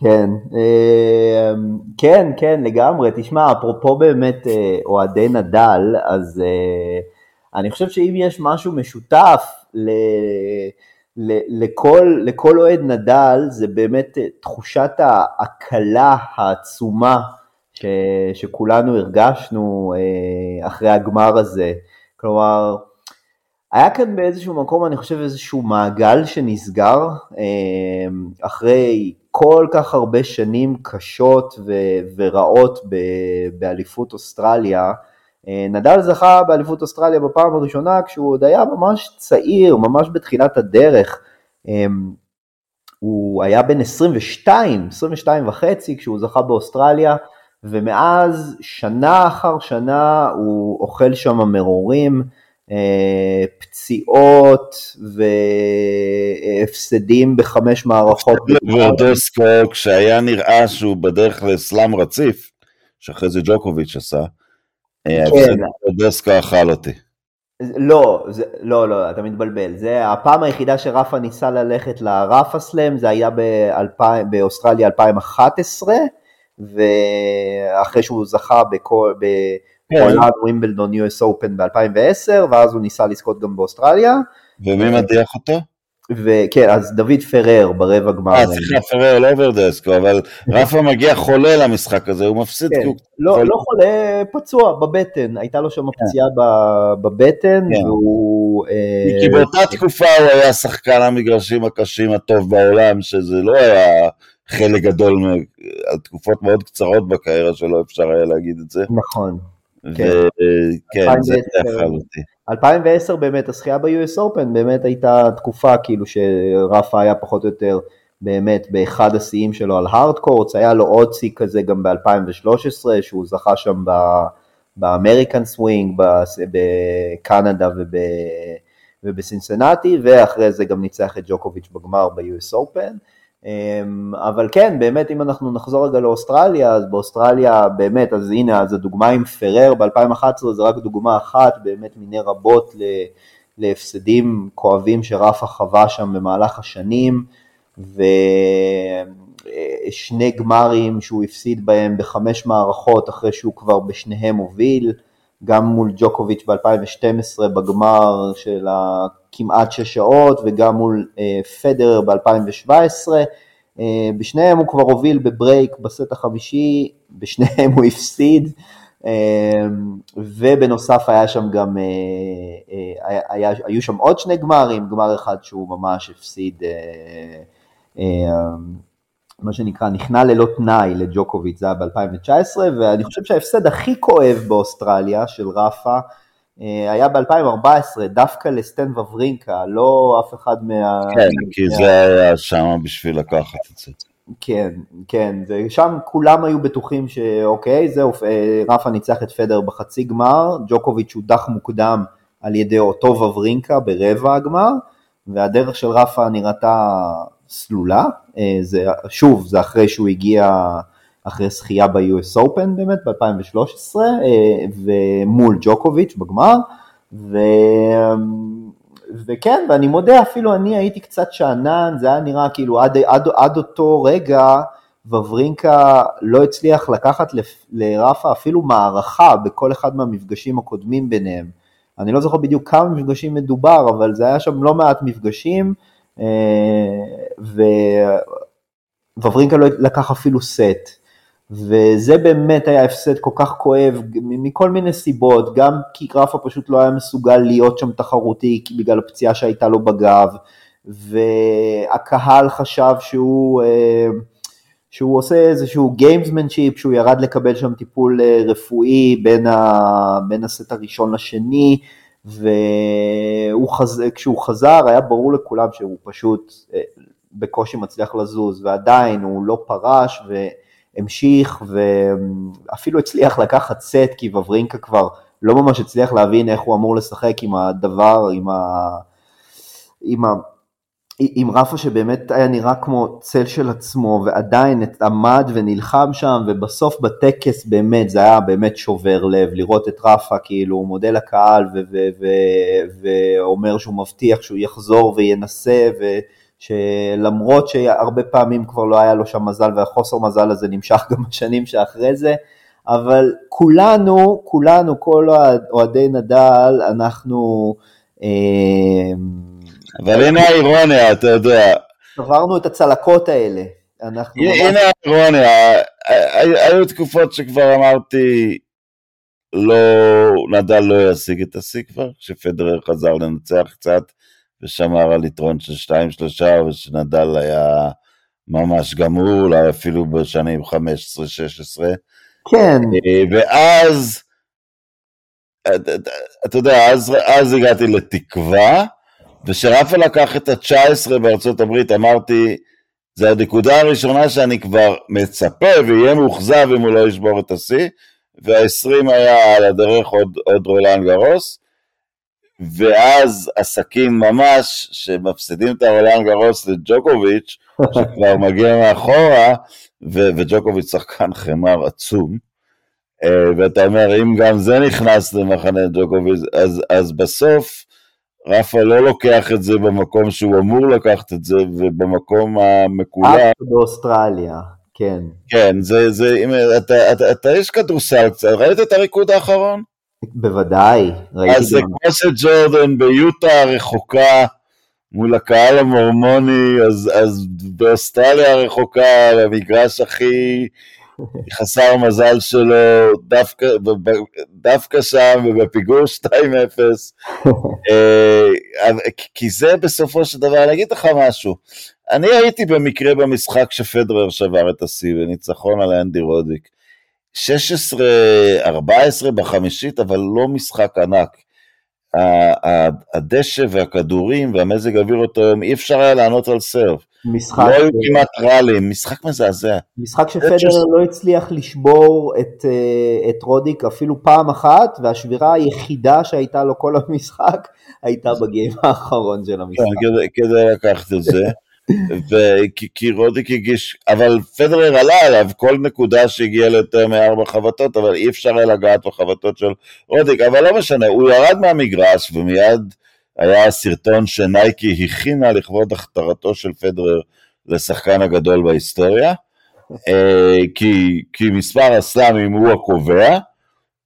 כן, אה, כן, כן, לגמרי. תשמע, אפרופו באמת אה, אוהדי נדל, אז אני חושב שאם יש משהו משותף ל... לכל, לכל אוהד נדל זה באמת תחושת ההקלה העצומה ש, שכולנו הרגשנו אה, אחרי הגמר הזה. כלומר, היה כאן באיזשהו מקום, אני חושב, איזשהו מעגל שנסגר אה, אחרי כל כך הרבה שנים קשות ו- ורעות ב- באליפות אוסטרליה. אה, נדל זכה באליפות אוסטרליה בפעם הראשונה כשהוא עוד היה ממש צעיר, ממש בתחילת הדרך. הוא היה בן 22, 22 וחצי כשהוא זכה באוסטרליה. ומאז שנה אחר שנה הוא אוכל שם מרורים, אה, פציעות והפסדים בחמש מערכות. ורדוסקו, כשהיה נראה שהוא בדרך לסלאם רציף, שאחרי זה ג'וקוביץ' עשה, אה, כן. ורדוסקו אכל אותי. לא, זה, לא, לא, אתה מתבלבל. זה הפעם היחידה שרפה ניסה ללכת לרפה סלאם, זה היה באוסטרליה 2011, ואחרי שהוא זכה בכל, בעולם כן. ווימבלדון US Open ב-2010, ואז הוא ניסה לזכות גם באוסטרליה. ומי מדיח אותו? וכן, אז דוד פרר ברבע גמר. אה, סליחה, פרר לא ורדסקו, אבל רפה מגיע חולה למשחק הזה, הוא מפסיד. כן, לא, לא חולה, פצוע בבטן, הייתה לו שם כן. פציעה בבטן, כן. והוא... כי באותה תקופה הוא היה שחקן המגרשים הקשים הטוב בעולם, שזה לא היה חלק גדול, על תקופות מאוד קצרות בקריירה שלו, אפשר היה להגיד את זה. נכון. כן, זה אכל אותי. 2010 באמת, הזכייה ב-US Open באמת הייתה תקופה כאילו שרפא היה פחות או יותר באמת באחד השיאים שלו על ה hard courts, היה לו עוד שיא כזה גם ב-2013 שהוא זכה שם ב American swing, בקנדה ובסינסנטי, ואחרי זה גם ניצח את ג'וקוביץ' בגמר ב-US Open. אמ, אבל כן, באמת אם אנחנו נחזור רגע לאוסטרליה, אז באוסטרליה באמת, אז הנה, אז הדוגמה עם פרר ב-2011 זה רק דוגמה אחת באמת מיני רבות להפסדים כואבים שרפה חווה שם במהלך השנים, ו... שני גמרים שהוא הפסיד בהם בחמש מערכות אחרי שהוא כבר בשניהם הוביל, גם מול ג'וקוביץ' ב-2012 בגמר של הכמעט שש שעות וגם מול פדרר ב-2017. בשניהם הוא כבר הוביל בברייק בסט החמישי, בשניהם הוא הפסיד. ובנוסף היה שם גם, היה, היו שם עוד שני גמרים, גמר אחד שהוא ממש הפסיד מה שנקרא, נכנע ללא תנאי לג'וקוביץ', זה היה ב-2019, ואני חושב שההפסד הכי כואב באוסטרליה של רפה אה, היה ב-2014, דווקא לסטן וברינקה, לא אף אחד מה... כן, כי מה... זה היה שם בשביל לקחת את זה. כן, כן, ושם כולם היו בטוחים שאוקיי, זהו, אה, רפה ניצח את פדר בחצי גמר, ג'וקוביץ' הודח מוקדם על ידי אותו וברינקה ברבע הגמר, והדרך של רפה נראתה סלולה, אה, זה, שוב, זה אחרי שהוא הגיע אחרי זכייה ב-US Open באמת ב-2013, אה, ומול ג'וקוביץ' בגמר, ו... וכן, ואני מודה, אפילו אני הייתי קצת שאנן, זה היה נראה כאילו עד, עד, עד אותו רגע, וברינקה לא הצליח לקחת לרפה אפילו מערכה בכל אחד מהמפגשים הקודמים ביניהם. אני לא זוכר בדיוק כמה מפגשים מדובר, אבל זה היה שם לא מעט מפגשים, אה, וברינקה לא לקח אפילו סט. וזה באמת היה הפסד כל כך כואב מכל מיני סיבות, גם כי רפה פשוט לא היה מסוגל להיות שם תחרותי בגלל הפציעה שהייתה לו בגב, והקהל חשב שהוא, אה, שהוא עושה איזשהו gamesmanship, שהוא ירד לקבל שם טיפול אה, רפואי בין, ה, בין הסט הראשון לשני, וכשהוא חזר היה ברור לכולם שהוא פשוט אה, בקושי מצליח לזוז, ועדיין הוא לא פרש והמשיך ואפילו הצליח לקחת סט, כי וברינקה כבר לא ממש הצליח להבין איך הוא אמור לשחק עם הדבר, עם ה... עם ה... עם רפה שבאמת היה נראה כמו צל של עצמו ועדיין עמד ונלחם שם ובסוף בטקס באמת זה היה באמת שובר לב לראות את רפה כאילו הוא מודה לקהל ואומר שהוא מבטיח שהוא יחזור וינסה ושלמרות שהרבה פעמים כבר לא היה לו שם מזל והחוסר מזל הזה נמשך גם בשנים שאחרי זה אבל כולנו, כולנו, כל אוהדי נדל, אנחנו אה, אבל הנה האירוניה, אתה יודע. עברנו את הצלקות האלה. אנחנו הנה האירוניה, היו תקופות שכבר אמרתי, לא, נדל לא ישיג את השיא כבר, כשפדרר חזר לנצח קצת ושמר על יתרון של שתיים שלושה ושנדל היה ממש גמור, אולי אפילו בשנים 15-16. כן. אה, ואז, אתה יודע, אז, אז הגעתי לתקווה, וכשרפה לקח את ה-19 בארצות הברית, אמרתי, זה הנקודה הראשונה שאני כבר מצפה ויהיה מאוכזב אם הוא לא ישבור את השיא, וה-20 היה על הדרך עוד, עוד רולן גרוס, ואז עסקים ממש שמפסידים את הרולן גרוס לג'וקוביץ', שכבר מגיע מאחורה, ו- וג'וקוביץ' שחקן חמר עצום, אה, ואתה אומר, אם גם זה נכנס למחנה ג'וקוביץ', אז, אז בסוף, רפה לא לוקח את זה במקום שהוא אמור לקחת את זה, ובמקום המקולה... אף באוסטרליה, כן. כן, זה, זה, אם, אתה, אתה, אתה איש כדורסל קצת, ראית את הריקוד האחרון? בוודאי, ראיתי אז זה כמו שג'ורדן ביוטה הרחוקה מול הקהל המורמוני, אז, אז באוסטרליה הרחוקה, המגרש הכי חסר מזל שלו, דווקא, דווקא שם ובפיגור 2-0, אה, כי זה בסופו של דבר, אני אגיד לך משהו, אני הייתי במקרה במשחק שפדרר שבר את השיא בניצחון על אנדי רודיק, 16-14 בחמישית, אבל לא משחק ענק. הדשא והכדורים והמזג האוויר אותו יום, אי אפשר היה לענות על סרב. משחק... לא היו כמעט ראלים, משחק מזעזע. משחק שפדרר ש... לא הצליח לשבור את, אה, את רודיק אפילו פעם אחת, והשבירה היחידה שהייתה לו כל המשחק הייתה בגיים האחרון של המשחק. כן, כדי לקחת את זה. וכי, כי רודיק הגיש, אבל פדרר עלה עליו כל נקודה שהגיעה ליותר מארבע חבטות, אבל אי אפשר היה לגעת בחבטות של רודיק, אבל לא משנה, הוא ירד מהמגרש ומיד היה סרטון שנייקי הכינה לכבוד הכתרתו של פדרר לשחקן הגדול בהיסטוריה, אה, כי, כי מספר הסלאמים הוא הקובע,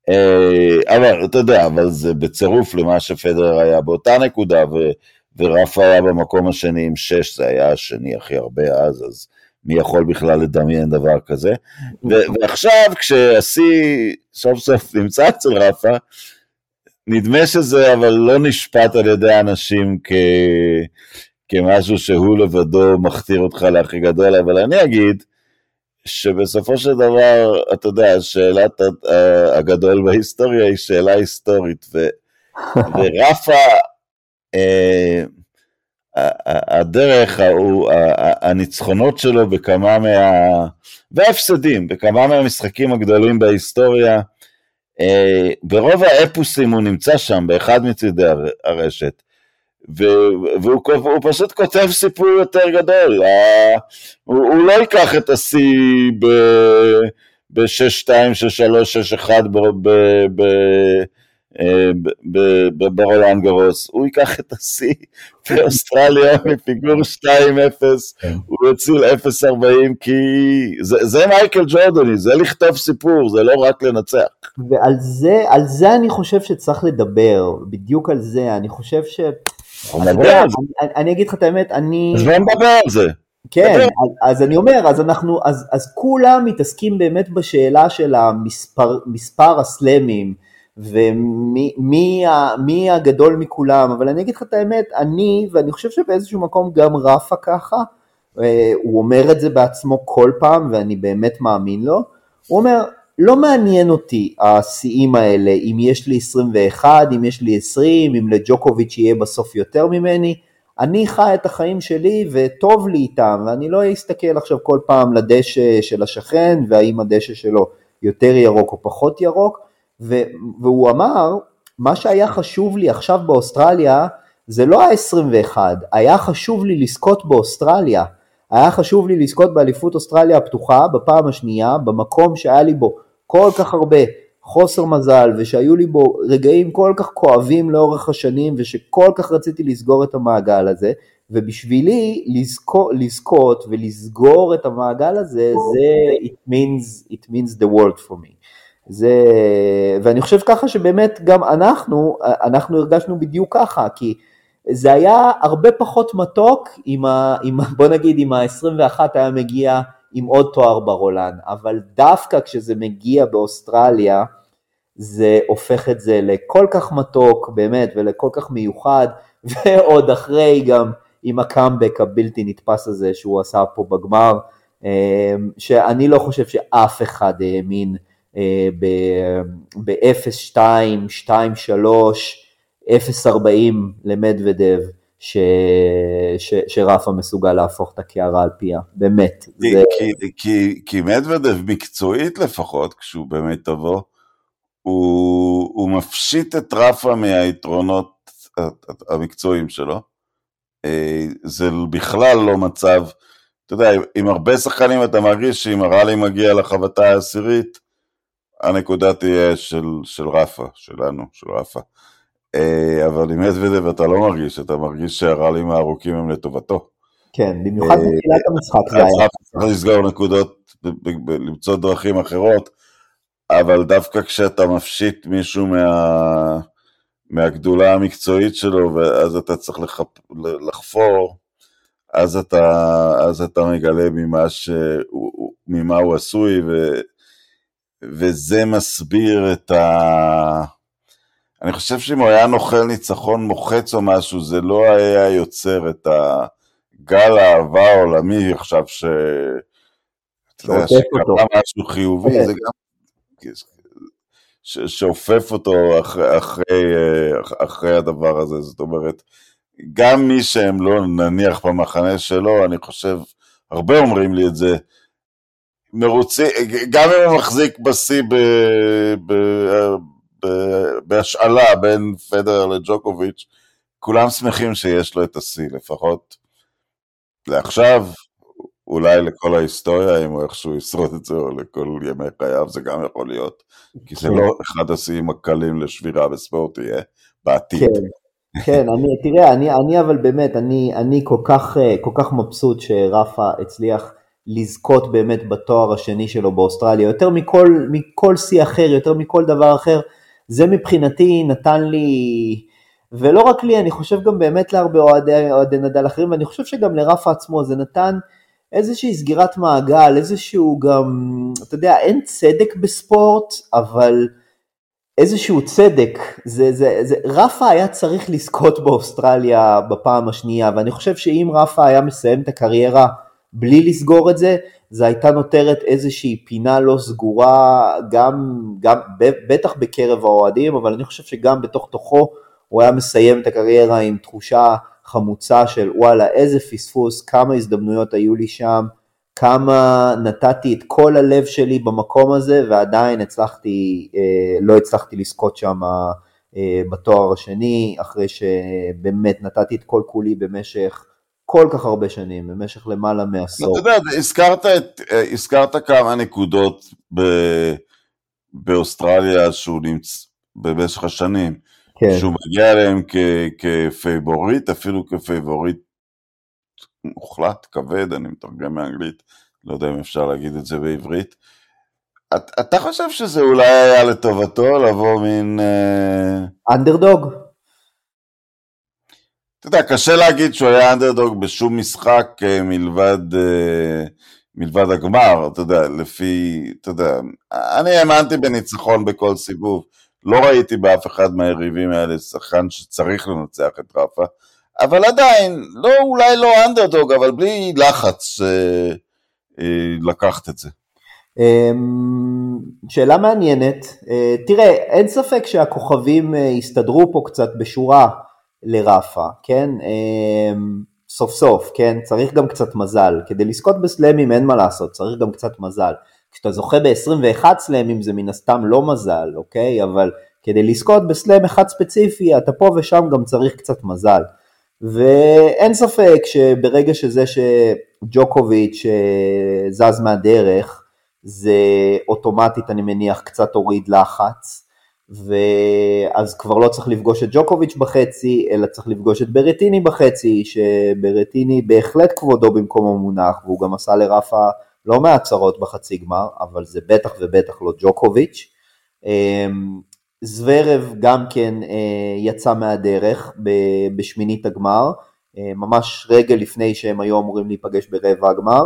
אה, אבל אתה יודע, אבל זה בצירוף למה שפדרר היה באותה נקודה, ו, ורפה היה במקום השני עם שש, זה היה השני הכי הרבה אז, אז מי יכול בכלל לדמיין דבר כזה? ועכשיו כשהשיא סוף סוף נמצא אצל רפה, נדמה שזה אבל לא נשפט על ידי אנשים כ... כמשהו שהוא לבדו מכתיר אותך להכי גדול, אבל אני אגיד שבסופו של דבר, אתה יודע, שאלת הגדול בהיסטוריה היא שאלה היסטורית, ו... ורפה, אה, הדרך, הניצחונות שלו בכמה מה... וההפסדים, בכמה מהמשחקים הגדולים בהיסטוריה, ברוב האפוסים הוא נמצא שם, באחד מצידי הרשת, והוא פשוט כותב סיפור יותר גדול, הוא, הוא לא ייקח את השיא ב-6-2, 6-3, 6-1 ברולנד גרוס, הוא ייקח את השיא באוסטרליה מפיגור 2-0, כן. הוא יציל 0-40, כי זה, מייקל ג'ורדני, זה לכתוב סיפור, זה לא רק לנצח. ועל זה, על זה אני חושב שצריך לדבר, בדיוק על זה, אני חושב ש... אני, אגיד לך את האמת, אני... אז בוא נדבר על זה. כן, אז, אני אומר, אז אנחנו, אז, אז כולם מתעסקים באמת בשאלה של המספר, מספר הסלמים, ומי מי, מי הגדול מכולם, אבל אני אגיד לך את האמת, אני, ואני חושב שבאיזשהו מקום גם רפה ככה, אה, הוא אומר את זה בעצמו כל פעם, ואני באמת מאמין לו, הוא אומר, לא מעניין אותי השיאים האלה, אם יש לי 21, אם יש לי 20, אם לג'וקוביץ' יהיה בסוף יותר ממני, אני חי את החיים שלי וטוב לי איתם, ואני לא אסתכל עכשיו כל פעם לדשא של השכן, והאם הדשא שלו יותר ירוק או פחות ירוק, והוא אמר, מה שהיה חשוב לי עכשיו באוסטרליה, זה לא ה-21, היה חשוב לי לזכות באוסטרליה. היה חשוב לי לזכות באליפות אוסטרליה הפתוחה בפעם השנייה, במקום שהיה לי בו כל כך הרבה חוסר מזל, ושהיו לי בו רגעים כל כך כואבים לאורך השנים, ושכל כך רציתי לסגור את המעגל הזה, ובשבילי לזכות, לזכות ולסגור את המעגל הזה, זה it means, it means the world for me. זה, ואני חושב ככה שבאמת גם אנחנו, אנחנו הרגשנו בדיוק ככה, כי זה היה הרבה פחות מתוק אם, ה, אם בוא נגיד אם ה-21 היה מגיע עם עוד תואר ברולן, אבל דווקא כשזה מגיע באוסטרליה, זה הופך את זה לכל כך מתוק באמת ולכל כך מיוחד, ועוד אחרי גם עם הקאמבק הבלתי נתפס הזה שהוא עשה פה בגמר, אה, שאני לא חושב שאף אחד האמין ב-0-2, 2-3, 0-40 למדוודב, ש... ש... שרפה מסוגל להפוך את הקערה על פיה, באמת. כי, זה... כי, כי, כי מדוודב מקצועית לפחות, כשהוא באמת תבוא, הוא, הוא מפשיט את רפה מהיתרונות המקצועיים שלו. אה, זה בכלל לא מצב, אתה יודע, עם הרבה שחקנים אתה מרגיש שאם הראלי מגיע לחבטה העשירית, הנקודה תהיה של, של רפה, שלנו, של רפה. אה, אבל עם מדוודב אתה לא מרגיש, אתה מרגיש שהרעלים הארוכים הם לטובתו. כן, במיוחד אה, בתחילת המשחק זה היה. צריך לסגור נקודות, למצוא דרכים אחרות, אבל דווקא כשאתה מפשיט מישהו מה... מהגדולה המקצועית שלו, ואז אתה צריך לחפ... לחפור, אז אתה, אז אתה מגלה ממה, ש... ממה הוא עשוי, ו... וזה מסביר את ה... אני חושב שאם הוא היה נוכל ניצחון מוחץ או משהו, זה לא היה יוצר את הגל האהבה העולמי עכשיו ש... אתה יודע, שקרה משהו חיובי, כן. זה גם... ש... שאופף אותו אחרי, אחרי, אחרי הדבר הזה, זאת אומרת, גם מי שהם לא נניח במחנה שלו, אני חושב, הרבה אומרים לי את זה, מרוצים, גם אם הוא מחזיק בשיא בהשאלה בין פדר לג'וקוביץ', כולם שמחים שיש לו את השיא, לפחות לעכשיו, אולי לכל ההיסטוריה, אם הוא איכשהו ישרוד את זה, או לכל ימי חייו, זה גם יכול להיות, כי זה. לא אחד השיאים הקלים לשבירה בספורט יהיה בעתיד. כן. כן, אני, תראה, אני, אני אבל באמת, אני, אני כל, כך, אה, כל כך מבסוט שרפה הצליח לזכות באמת בתואר השני שלו באוסטרליה, יותר מכל, מכל שיא אחר, יותר מכל דבר אחר, זה מבחינתי נתן לי, ולא רק לי, אני חושב גם באמת להרבה אוהדי, אוהדי נדל אחרים, ואני חושב שגם לרפה עצמו זה נתן איזושהי סגירת מעגל, איזשהו גם, אתה יודע, אין צדק בספורט, אבל איזשהו צדק, זה, זה, זה, רפה היה צריך לזכות באוסטרליה בפעם השנייה, ואני חושב שאם רפה היה מסיים את הקריירה בלי לסגור את זה, זה הייתה נותרת איזושהי פינה לא סגורה, גם, גם בטח בקרב האוהדים, אבל אני חושב שגם בתוך תוכו הוא היה מסיים את הקריירה עם תחושה חמוצה של וואלה איזה פספוס, כמה הזדמנויות היו לי שם, כמה נתתי את כל הלב שלי במקום הזה ועדיין הצלחתי, אה, לא הצלחתי לזכות שם אה, בתואר השני, אחרי שבאמת נתתי את כל כולי במשך כל כך הרבה שנים, במשך למעלה מעשור. אתה יודע, הזכרת, את, אה, הזכרת כמה נקודות ב, באוסטרליה שהוא נמצא במשך השנים, כן. שהוא מגיע אליהם כ, כפייבוריט, אפילו כפייבוריט מוחלט, כבד, אני מתרגם מאנגלית, לא יודע אם אפשר להגיד את זה בעברית. את, אתה חושב שזה אולי היה לטובתו לבוא מין... אנדרדוג? Uh... אתה יודע, קשה להגיד שהוא היה אנדרדוג בשום משחק uh, מלבד, uh, מלבד הגמר, אתה יודע, לפי, אתה יודע, אני האמנתי בניצחון בכל סיבוב. לא ראיתי באף אחד מהיריבים האלה שחקן שצריך לנצח את רפה. אבל עדיין, לא, אולי לא אנדרדוג, אבל בלי לחץ אה, אה, לקחת את זה. אמ, שאלה מעניינת, אה, תראה, אין ספק שהכוכבים אה, הסתדרו פה קצת בשורה לרפה, כן? אמ, סוף סוף, כן? צריך גם קצת מזל. כדי לזכות בסלאמים אין מה לעשות, צריך גם קצת מזל. כשאתה זוכה ב-21 סלאמים זה מן הסתם לא מזל, אוקיי? אבל כדי לזכות בסלאם אחד ספציפי, אתה פה ושם גם צריך קצת מזל. ואין ספק שברגע שזה שג'וקוביץ' זז מהדרך, זה אוטומטית אני מניח קצת הוריד לחץ, ואז כבר לא צריך לפגוש את ג'וקוביץ' בחצי, אלא צריך לפגוש את ברטיני בחצי, שברטיני בהחלט כבודו במקום המונח, והוא גם עשה לרפה לא מעט צרות בחצי גמר, אבל זה בטח ובטח לא ג'וקוביץ'. אמ, זוורב גם כן אה, יצא מהדרך בשמינית הגמר, אה, ממש רגע לפני שהם היו אמורים להיפגש ברבע הגמר,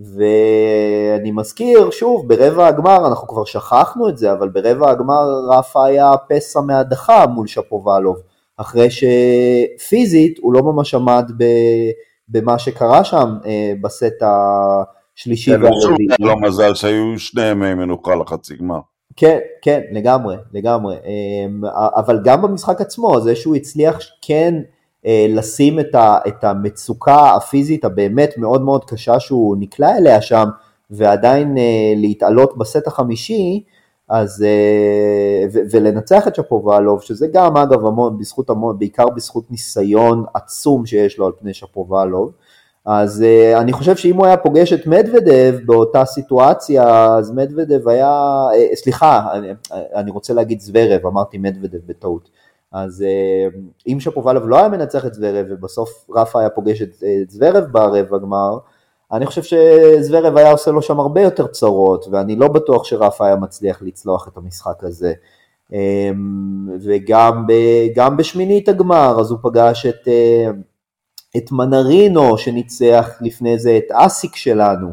ואני מזכיר, שוב, ברבע הגמר, אנחנו כבר שכחנו את זה, אבל ברבע הגמר רפה היה פסע מהדחה מול שפובלוב, אחרי שפיזית הוא לא ממש עמד במה שקרה שם אה, בסט השלישי כן, והרביעי. לו מזל שהיו שני ימי מנוחה לחצי גמר. כן, כן, לגמרי, לגמרי. אמ, אבל גם במשחק עצמו, זה שהוא הצליח כן אה, לשים את, ה, את המצוקה הפיזית הבאמת מאוד מאוד קשה שהוא נקלע אליה שם, ועדיין אה, להתעלות בסט החמישי, אז, אה, ו, ולנצח את שפובלוב, שזה גם אגב המון, בזכות המון, בעיקר בזכות ניסיון עצום שיש לו על פני שפובלוב. אז uh, אני חושב שאם הוא היה פוגש את מדוודב באותה סיטואציה, אז מדוודב היה, uh, סליחה, אני, אני רוצה להגיד זוורב, אמרתי מדוודב בטעות. אז uh, אם שפובלוב לא היה מנצח את זוורב ובסוף רפה היה פוגש את, את זוורב ברבע גמר, אני חושב שזוורב היה עושה לו שם הרבה יותר צרות, ואני לא בטוח שרפה היה מצליח לצלוח את המשחק הזה. Um, וגם בשמינית הגמר, אז הוא פגש את... Uh, את מנרינו שניצח לפני זה את אסיק שלנו,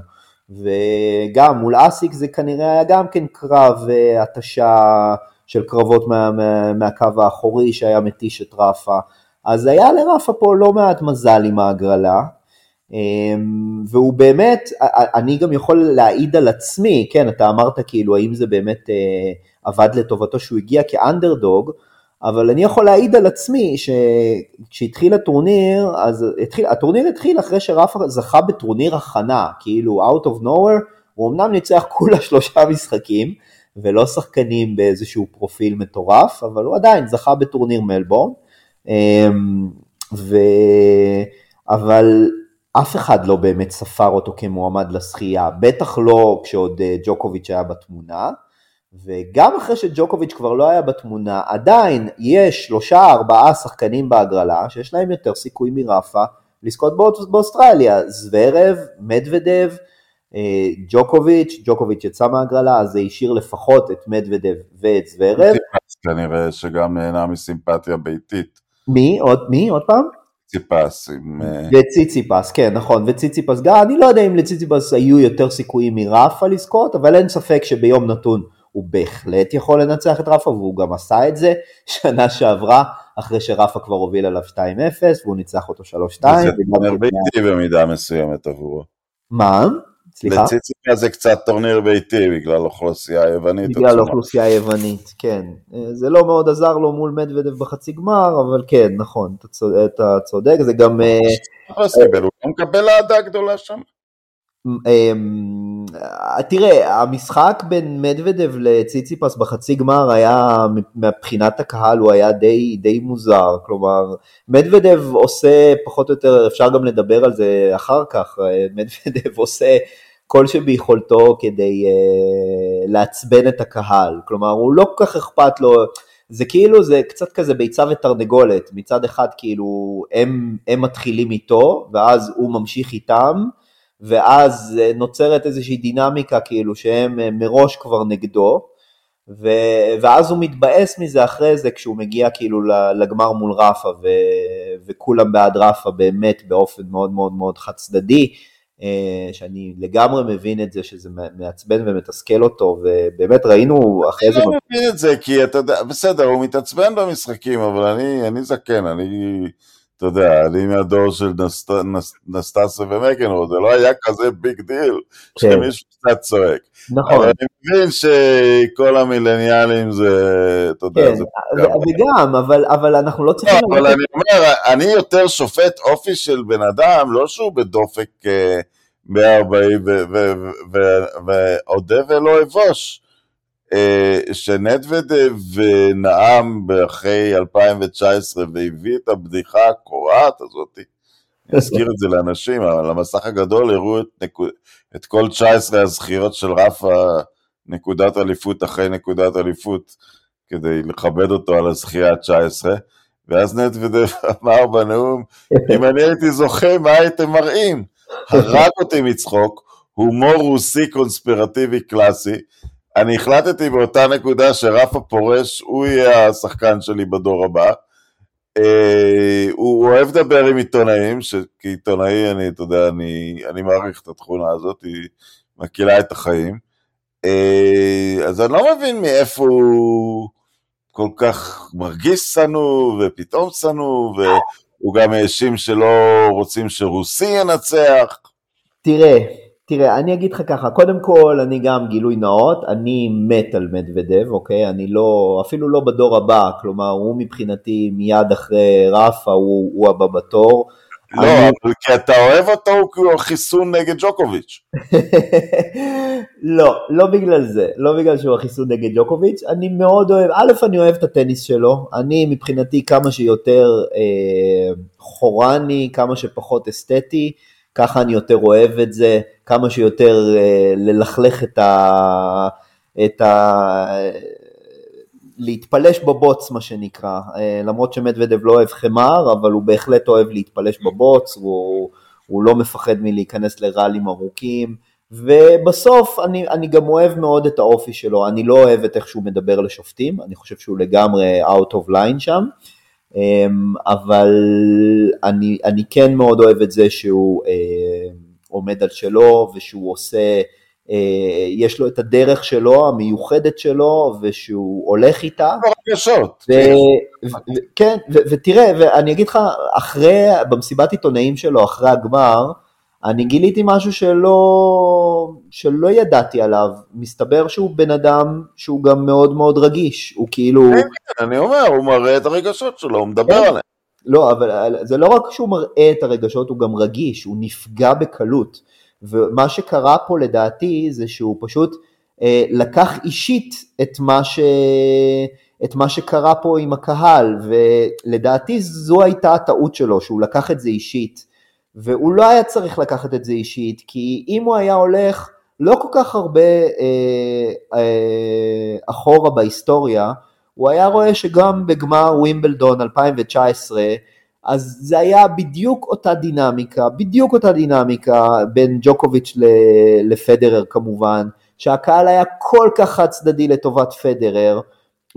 וגם מול אסיק זה כנראה היה גם כן קרב אה, התשה של קרבות מה, מה, מהקו האחורי שהיה מתיש את רפה, אז היה לרפה פה לא מעט מזל עם ההגרלה, אמ, והוא באמת, אני גם יכול להעיד על עצמי, כן, אתה אמרת כאילו האם זה באמת אה, עבד לטובתו שהוא הגיע כאנדרדוג, אבל אני יכול להעיד על עצמי שכשהתחיל הטורניר, אז התחיל, הטורניר התחיל אחרי שרפה זכה בטורניר הכנה, כאילו out of nowhere, הוא אמנם ניצח כולה שלושה משחקים, ולא שחקנים באיזשהו פרופיל מטורף, אבל הוא עדיין זכה בטורניר מלבורן, אמ, ו... אבל אף אחד לא באמת ספר אותו כמועמד לשחייה, בטח לא כשעוד אה, ג'וקוביץ' היה בתמונה. וגם אחרי שג'וקוביץ' כבר לא היה בתמונה, עדיין יש שלושה ארבעה שחקנים בהגרלה שיש להם יותר סיכוי מרפה לזכות באוסטרליה, זוורב, מדוודב, ג'וקוביץ', ג'וקוביץ' יצא מהגרלה, אז זה השאיר לפחות את מדוודב ואת זוורב. כנראה שגם נהנה מסימפתיה ביתית. מי? עוד מי? עוד פעם? ציציפס עם... אה, וציציפס, כן, נכון, וציציפס גם, אני לא יודע אם לציציפס היו יותר סיכויים מרפה לזכות, אבל אין ספק שביום נתון הוא בהחלט יכול לנצח את רפה, והוא גם עשה את זה שנה שעברה, אחרי שרפה כבר הוביל עליו 2-0, והוא ניצח אותו 3-2. זה ביתי במידה מסוימת עבורו. מה? סליחה? לציציקה זה קצת טורניר ביתי בגלל אוכלוסייה יוונית. בגלל אוכלוסייה יוונית, כן. זה לא מאוד עזר לו מול מדוודב בחצי גמר, אבל כן, נכון, אתה צודק, זה גם... אה, הוא לא מקבל אהדה גדולה שם. אמ, תראה, המשחק בין מדוודב לציציפס בחצי גמר היה, מבחינת הקהל הוא היה די, די מוזר, כלומר, מדוודב עושה פחות או יותר, אפשר גם לדבר על זה אחר כך, מדוודב עושה כל שביכולתו כדי uh, לעצבן את הקהל, כלומר, הוא לא כל כך אכפת לו, זה כאילו, זה קצת כזה ביצה ותרנגולת, מצד אחד כאילו הם, הם מתחילים איתו, ואז הוא ממשיך איתם, ואז אה, נוצרת איזושהי דינמיקה כאילו שהם אה, מראש כבר נגדו, ו... ואז הוא מתבאס מזה אחרי זה כשהוא מגיע כאילו לגמר מול רפה ו... וכולם בעד רפה באמת באופן מאוד מאוד מאוד חד צדדי, שאני לגמרי מבין את זה שזה מעצבן ומתסכל אותו ובאמת ראינו אחרי זה... אני לא מבין את זה כי אתה יודע, בסדר הוא מתעצבן במשחקים אבל אני, אני זקן, אני אתה יודע, אני מהדור של נסט, נס, נסטסיה ומקנרו, זה לא היה כזה big deal כן. שמישהו קצת צועק. נכון. אבל אני מבין שכל המילניאלים זה, אתה יודע, כן, זה... וגם, אבל, אבל אנחנו לא צריכים... לא, אבל אני אומר, אני יותר שופט אופי של בן אדם, לא שהוא בדופק 140 ואודה ולא אבוש. אה, שמדוודב נאם אחרי 2019 והביא את הבדיחה הקורעת הזאת, אני אזכיר את זה לאנשים, אבל המסך הגדול הראו את, נקוד, את כל 19 הזכיות של רפה נקודת אליפות אחרי נקודת אליפות, כדי לכבד אותו על הזכייה ה-19, ואז נדוודב אמר בנאום, אם אני הייתי זוכה, מה הייתם מראים? הרג אותי מצחוק, הומור רוסי קונספירטיבי קלאסי, אני החלטתי באותה נקודה שרפה פורש, הוא יהיה השחקן שלי בדור הבא. Uh, הוא אוהב לדבר עם עיתונאים, שכעיתונאי אני, אתה יודע, אני, אני מעריך את התכונה הזאת, היא מקהילה את החיים. Uh, אז אני לא מבין מאיפה הוא כל כך מרגיש שנוא, ופתאום שנוא, והוא גם האשים שלא רוצים שרוסי ינצח. תראה, תראה, אני אגיד לך ככה, קודם כל אני גם גילוי נאות, אני מת על מדוודב, אוקיי? אני לא, אפילו לא בדור הבא, כלומר הוא מבחינתי מיד אחרי רפה, הוא, הוא הבא בתור. לא, אני... אבל כי אתה אוהב אותו, הוא חיסון נגד ג'וקוביץ'. לא, לא בגלל זה, לא בגלל שהוא החיסון נגד ג'וקוביץ', אני מאוד אוהב, א', אני אוהב את הטניס שלו, אני מבחינתי כמה שיותר אה, חורני, כמה שפחות אסתטי, ככה אני יותר אוהב את זה, כמה שיותר אה, ללכלך את ה... את ה... להתפלש בבוץ מה שנקרא, אה, למרות שמדוודב לא אוהב חמר, אבל הוא בהחלט אוהב להתפלש בבוץ, הוא, הוא לא מפחד מלהיכנס לראלים ארוכים, ובסוף אני, אני גם אוהב מאוד את האופי שלו, אני לא אוהב את איך שהוא מדבר לשופטים, אני חושב שהוא לגמרי out of line שם, אבל אני, אני כן מאוד אוהב את זה שהוא אה, עומד על שלו ושהוא עושה, אה, יש לו את הדרך שלו, המיוחדת שלו, ושהוא הולך איתה. רגשות. כן, ותראה, ואני אגיד לך, אחרי, במסיבת עיתונאים שלו, אחרי הגמר, אני גיליתי משהו שלא, שלא ידעתי עליו, מסתבר שהוא בן אדם שהוא גם מאוד מאוד רגיש, הוא כאילו... כן, כן, אני אומר, הוא מראה את הרגשות שלו, הוא מדבר כן. עליהם. לא, אבל זה לא רק שהוא מראה את הרגשות, הוא גם רגיש, הוא נפגע בקלות. ומה שקרה פה לדעתי זה שהוא פשוט אה, לקח אישית את מה, ש... את מה שקרה פה עם הקהל, ולדעתי זו הייתה הטעות שלו, שהוא לקח את זה אישית. והוא לא היה צריך לקחת את זה אישית, כי אם הוא היה הולך לא כל כך הרבה אה, אה, אחורה בהיסטוריה, הוא היה רואה שגם בגמר ווימבלדון 2019, אז זה היה בדיוק אותה דינמיקה, בדיוק אותה דינמיקה בין ג'וקוביץ' לפדרר כמובן, שהקהל היה כל כך חד צדדי לטובת פדרר,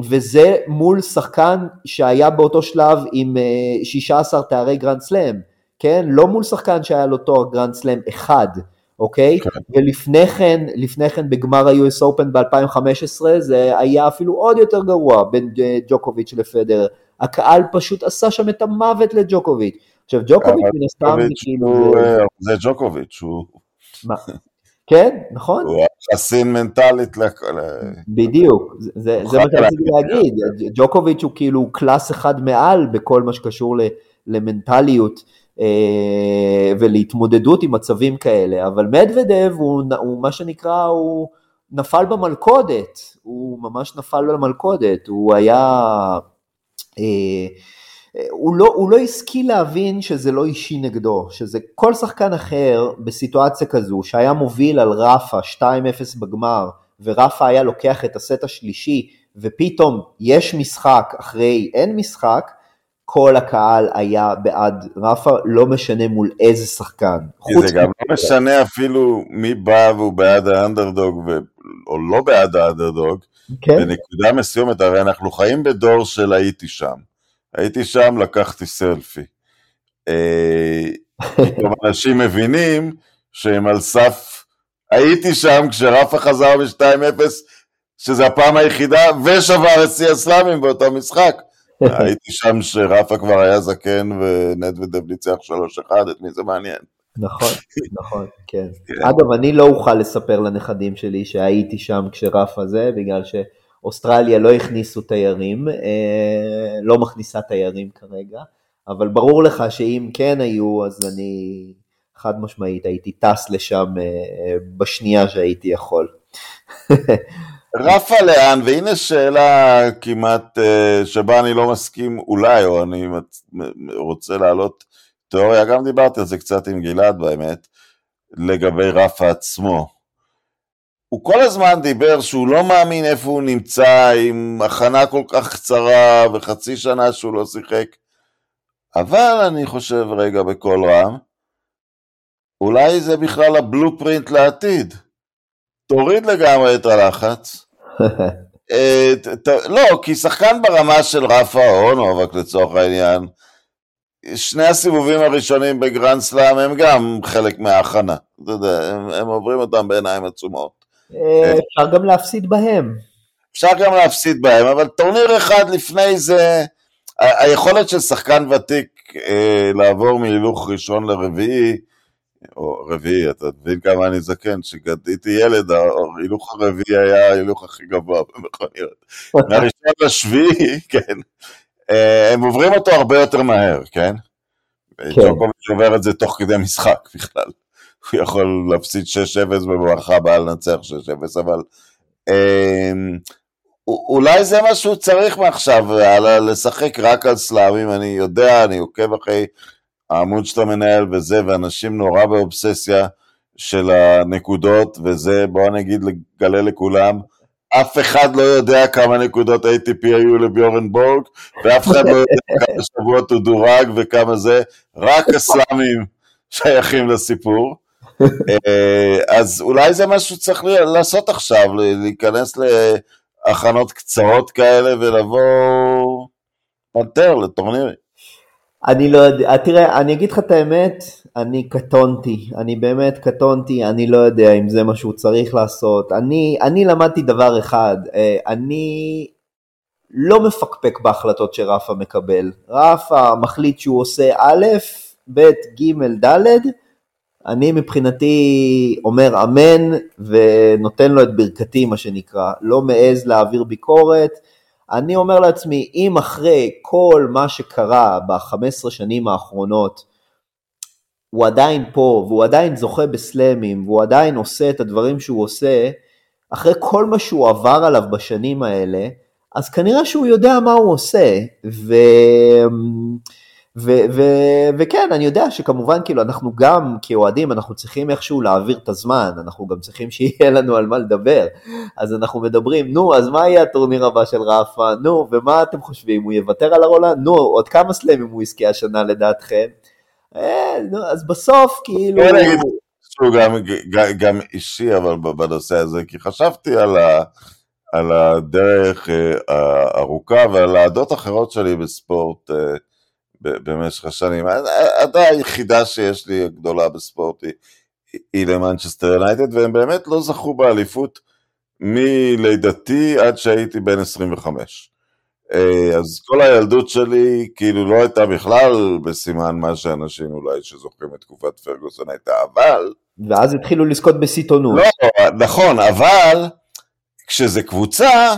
וזה מול שחקן שהיה באותו שלב עם 16 אה, תארי גרנד סלאם, כן? לא מול שחקן שהיה לו תואר גרנד סלאם אחד, אוקיי? כן. ולפני כן, לפני כן בגמר ה-US Open ב-2015 זה היה אפילו עוד יותר גרוע בין אה, ג'וקוביץ' לפדרר. הקהל פשוט עשה שם את המוות לג'וקוביץ'. עכשיו ג'וקוביץ' מן הסתם כאילו... אה, זה ג'וקוביץ', הוא... מה? כן, נכון. הוא חסין מנטלית לכל... בדיוק, זה, זה מה שרציתי להגיד, ג'וקוביץ' הוא כאילו קלאס אחד מעל בכל מה שקשור למנטליות ולהתמודדות עם מצבים כאלה, אבל מדוודב הוא, הוא מה שנקרא, הוא נפל במלכודת, הוא ממש נפל במלכודת, הוא היה... אה, הוא לא, הוא לא השכיל להבין שזה לא אישי נגדו, שזה כל שחקן אחר בסיטואציה כזו שהיה מוביל על רפה 2-0 בגמר ורפה היה לוקח את הסט השלישי ופתאום יש משחק אחרי אין משחק, כל הקהל היה בעד רפה, לא משנה מול איזה שחקן. זה גם לא משנה אפילו מי בא והוא בעד האנדרדוג ו... או לא בעד האנדרדוג, כן. בנקודה מסוימת, הרי אנחנו חיים בדור של הייתי שם. הייתי שם, לקחתי סלפי. אה, אנשים מבינים שהם על סף, הייתי שם כשרפה חזר ב-2-0, שזו הפעם היחידה, ושבר את שיא הסלאמים באותו משחק. הייתי שם שרפה כבר היה זקן ונדוודב ניצח 3-1, את מי זה מעניין. נכון, נכון, כן. כן. אגב, אני לא אוכל לספר לנכדים שלי שהייתי שם כשרפה זה, בגלל ש... אוסטרליה לא הכניסו תיירים, אה, לא מכניסה תיירים כרגע, אבל ברור לך שאם כן היו, אז אני חד משמעית הייתי טס לשם אה, בשנייה שהייתי יכול. רפה לאן, והנה שאלה כמעט אה, שבה אני לא מסכים אולי, או אני רוצה להעלות תיאוריה, גם דיברתי על זה קצת עם גלעד באמת, לגבי רפה עצמו. הוא כל הזמן דיבר שהוא לא מאמין איפה הוא נמצא עם הכנה כל כך קצרה וחצי שנה שהוא לא שיחק. אבל אני חושב רגע בקול רם, אולי זה בכלל הבלופרינט לעתיד. תוריד לגמרי את הלחץ. אה, לא, כי שחקן ברמה של רפה אורנוב, לצורך העניין, שני הסיבובים הראשונים בגרנד סלאם הם גם חלק מההכנה. אתה יודע, הם, הם עוברים אותם בעיניים עצומות. אה, אפשר גם להפסיד בהם. אפשר גם להפסיד בהם, אבל טורניר אחד לפני זה, היכולת של שחקן ותיק אה, לעבור מהילוך ראשון לרביעי, או רביעי, אתה מבין כמה אני זקן, כשגדיתי ילד, ההילוך הרביעי היה ההילוך הכי גבוה במכוניות. מהראשון לשביעי, כן, אה, הם עוברים אותו הרבה יותר מהר, כן? כן. ג'וקוביץ' עובר את זה תוך כדי משחק בכלל. הוא יכול להפסיד 6-0 בברכה הבאה לנצח 6-0, אבל אה, אולי זה מה שהוא צריך מעכשיו, לשחק רק על סלאמים, אני יודע, אני עוקב אחרי העמוד שאתה מנהל וזה, ואנשים נורא באובססיה של הנקודות, וזה, בוא נגיד, לגלה לכולם, אף אחד לא יודע כמה נקודות ATP היו לביורנבורג, ואף אחד לא יודע כמה שבועות הוא דורג וכמה זה, רק הסלאמים שייכים לסיפור. אה, אז אולי זה משהו שצריך לעשות עכשיו, להיכנס להכנות קצרות כאלה ולבוא פנתר לטורנירים. אני לא יודע, תראה, אני אגיד לך את האמת, אני קטונתי, אני באמת קטונתי, אני לא יודע אם זה מה שהוא צריך לעשות. אני, אני למדתי דבר אחד, אה, אני לא מפקפק בהחלטות שרפה מקבל. רפה מחליט שהוא עושה א', ב', ג', ד', אני מבחינתי אומר אמן ונותן לו את ברכתי מה שנקרא, לא מעז להעביר ביקורת. אני אומר לעצמי, אם אחרי כל מה שקרה ב-15 שנים האחרונות, הוא עדיין פה והוא עדיין זוכה בסלאמים והוא עדיין עושה את הדברים שהוא עושה, אחרי כל מה שהוא עבר עליו בשנים האלה, אז כנראה שהוא יודע מה הוא עושה. ו... ו- ו- וכן, אני יודע שכמובן, כאילו, אנחנו גם כאוהדים, אנחנו צריכים איכשהו להעביר את הזמן, אנחנו גם צריכים שיהיה לנו על מה לדבר. אז אנחנו מדברים, נו, אז מה יהיה הטורניר הבא של רפה? נו, ומה אתם חושבים, הוא יוותר על הרולנד? נו, עוד כמה סלאמים הוא יזכה השנה לדעתכם? אה, נו, אז בסוף, כאילו... בוא נגיד שהוא גם, גם, גם אישי, אבל בנושא הזה, כי חשבתי על, ה, על הדרך אה, הארוכה ועל העדות אחרות שלי בספורט. אה, במשך השנים. העדה היחידה שיש לי הגדולה בספורט היא, היא למנצ'סטר יונייטד, והם באמת לא זכו באליפות מלידתי עד שהייתי בן 25. אה, אז כל הילדות שלי כאילו לא הייתה בכלל בסימן מה שאנשים אולי שזוכרים את תקופת פרגוסון הייתה, אבל... ואז התחילו לזכות בסיטונות. לא, נכון, אבל כשזה קבוצה,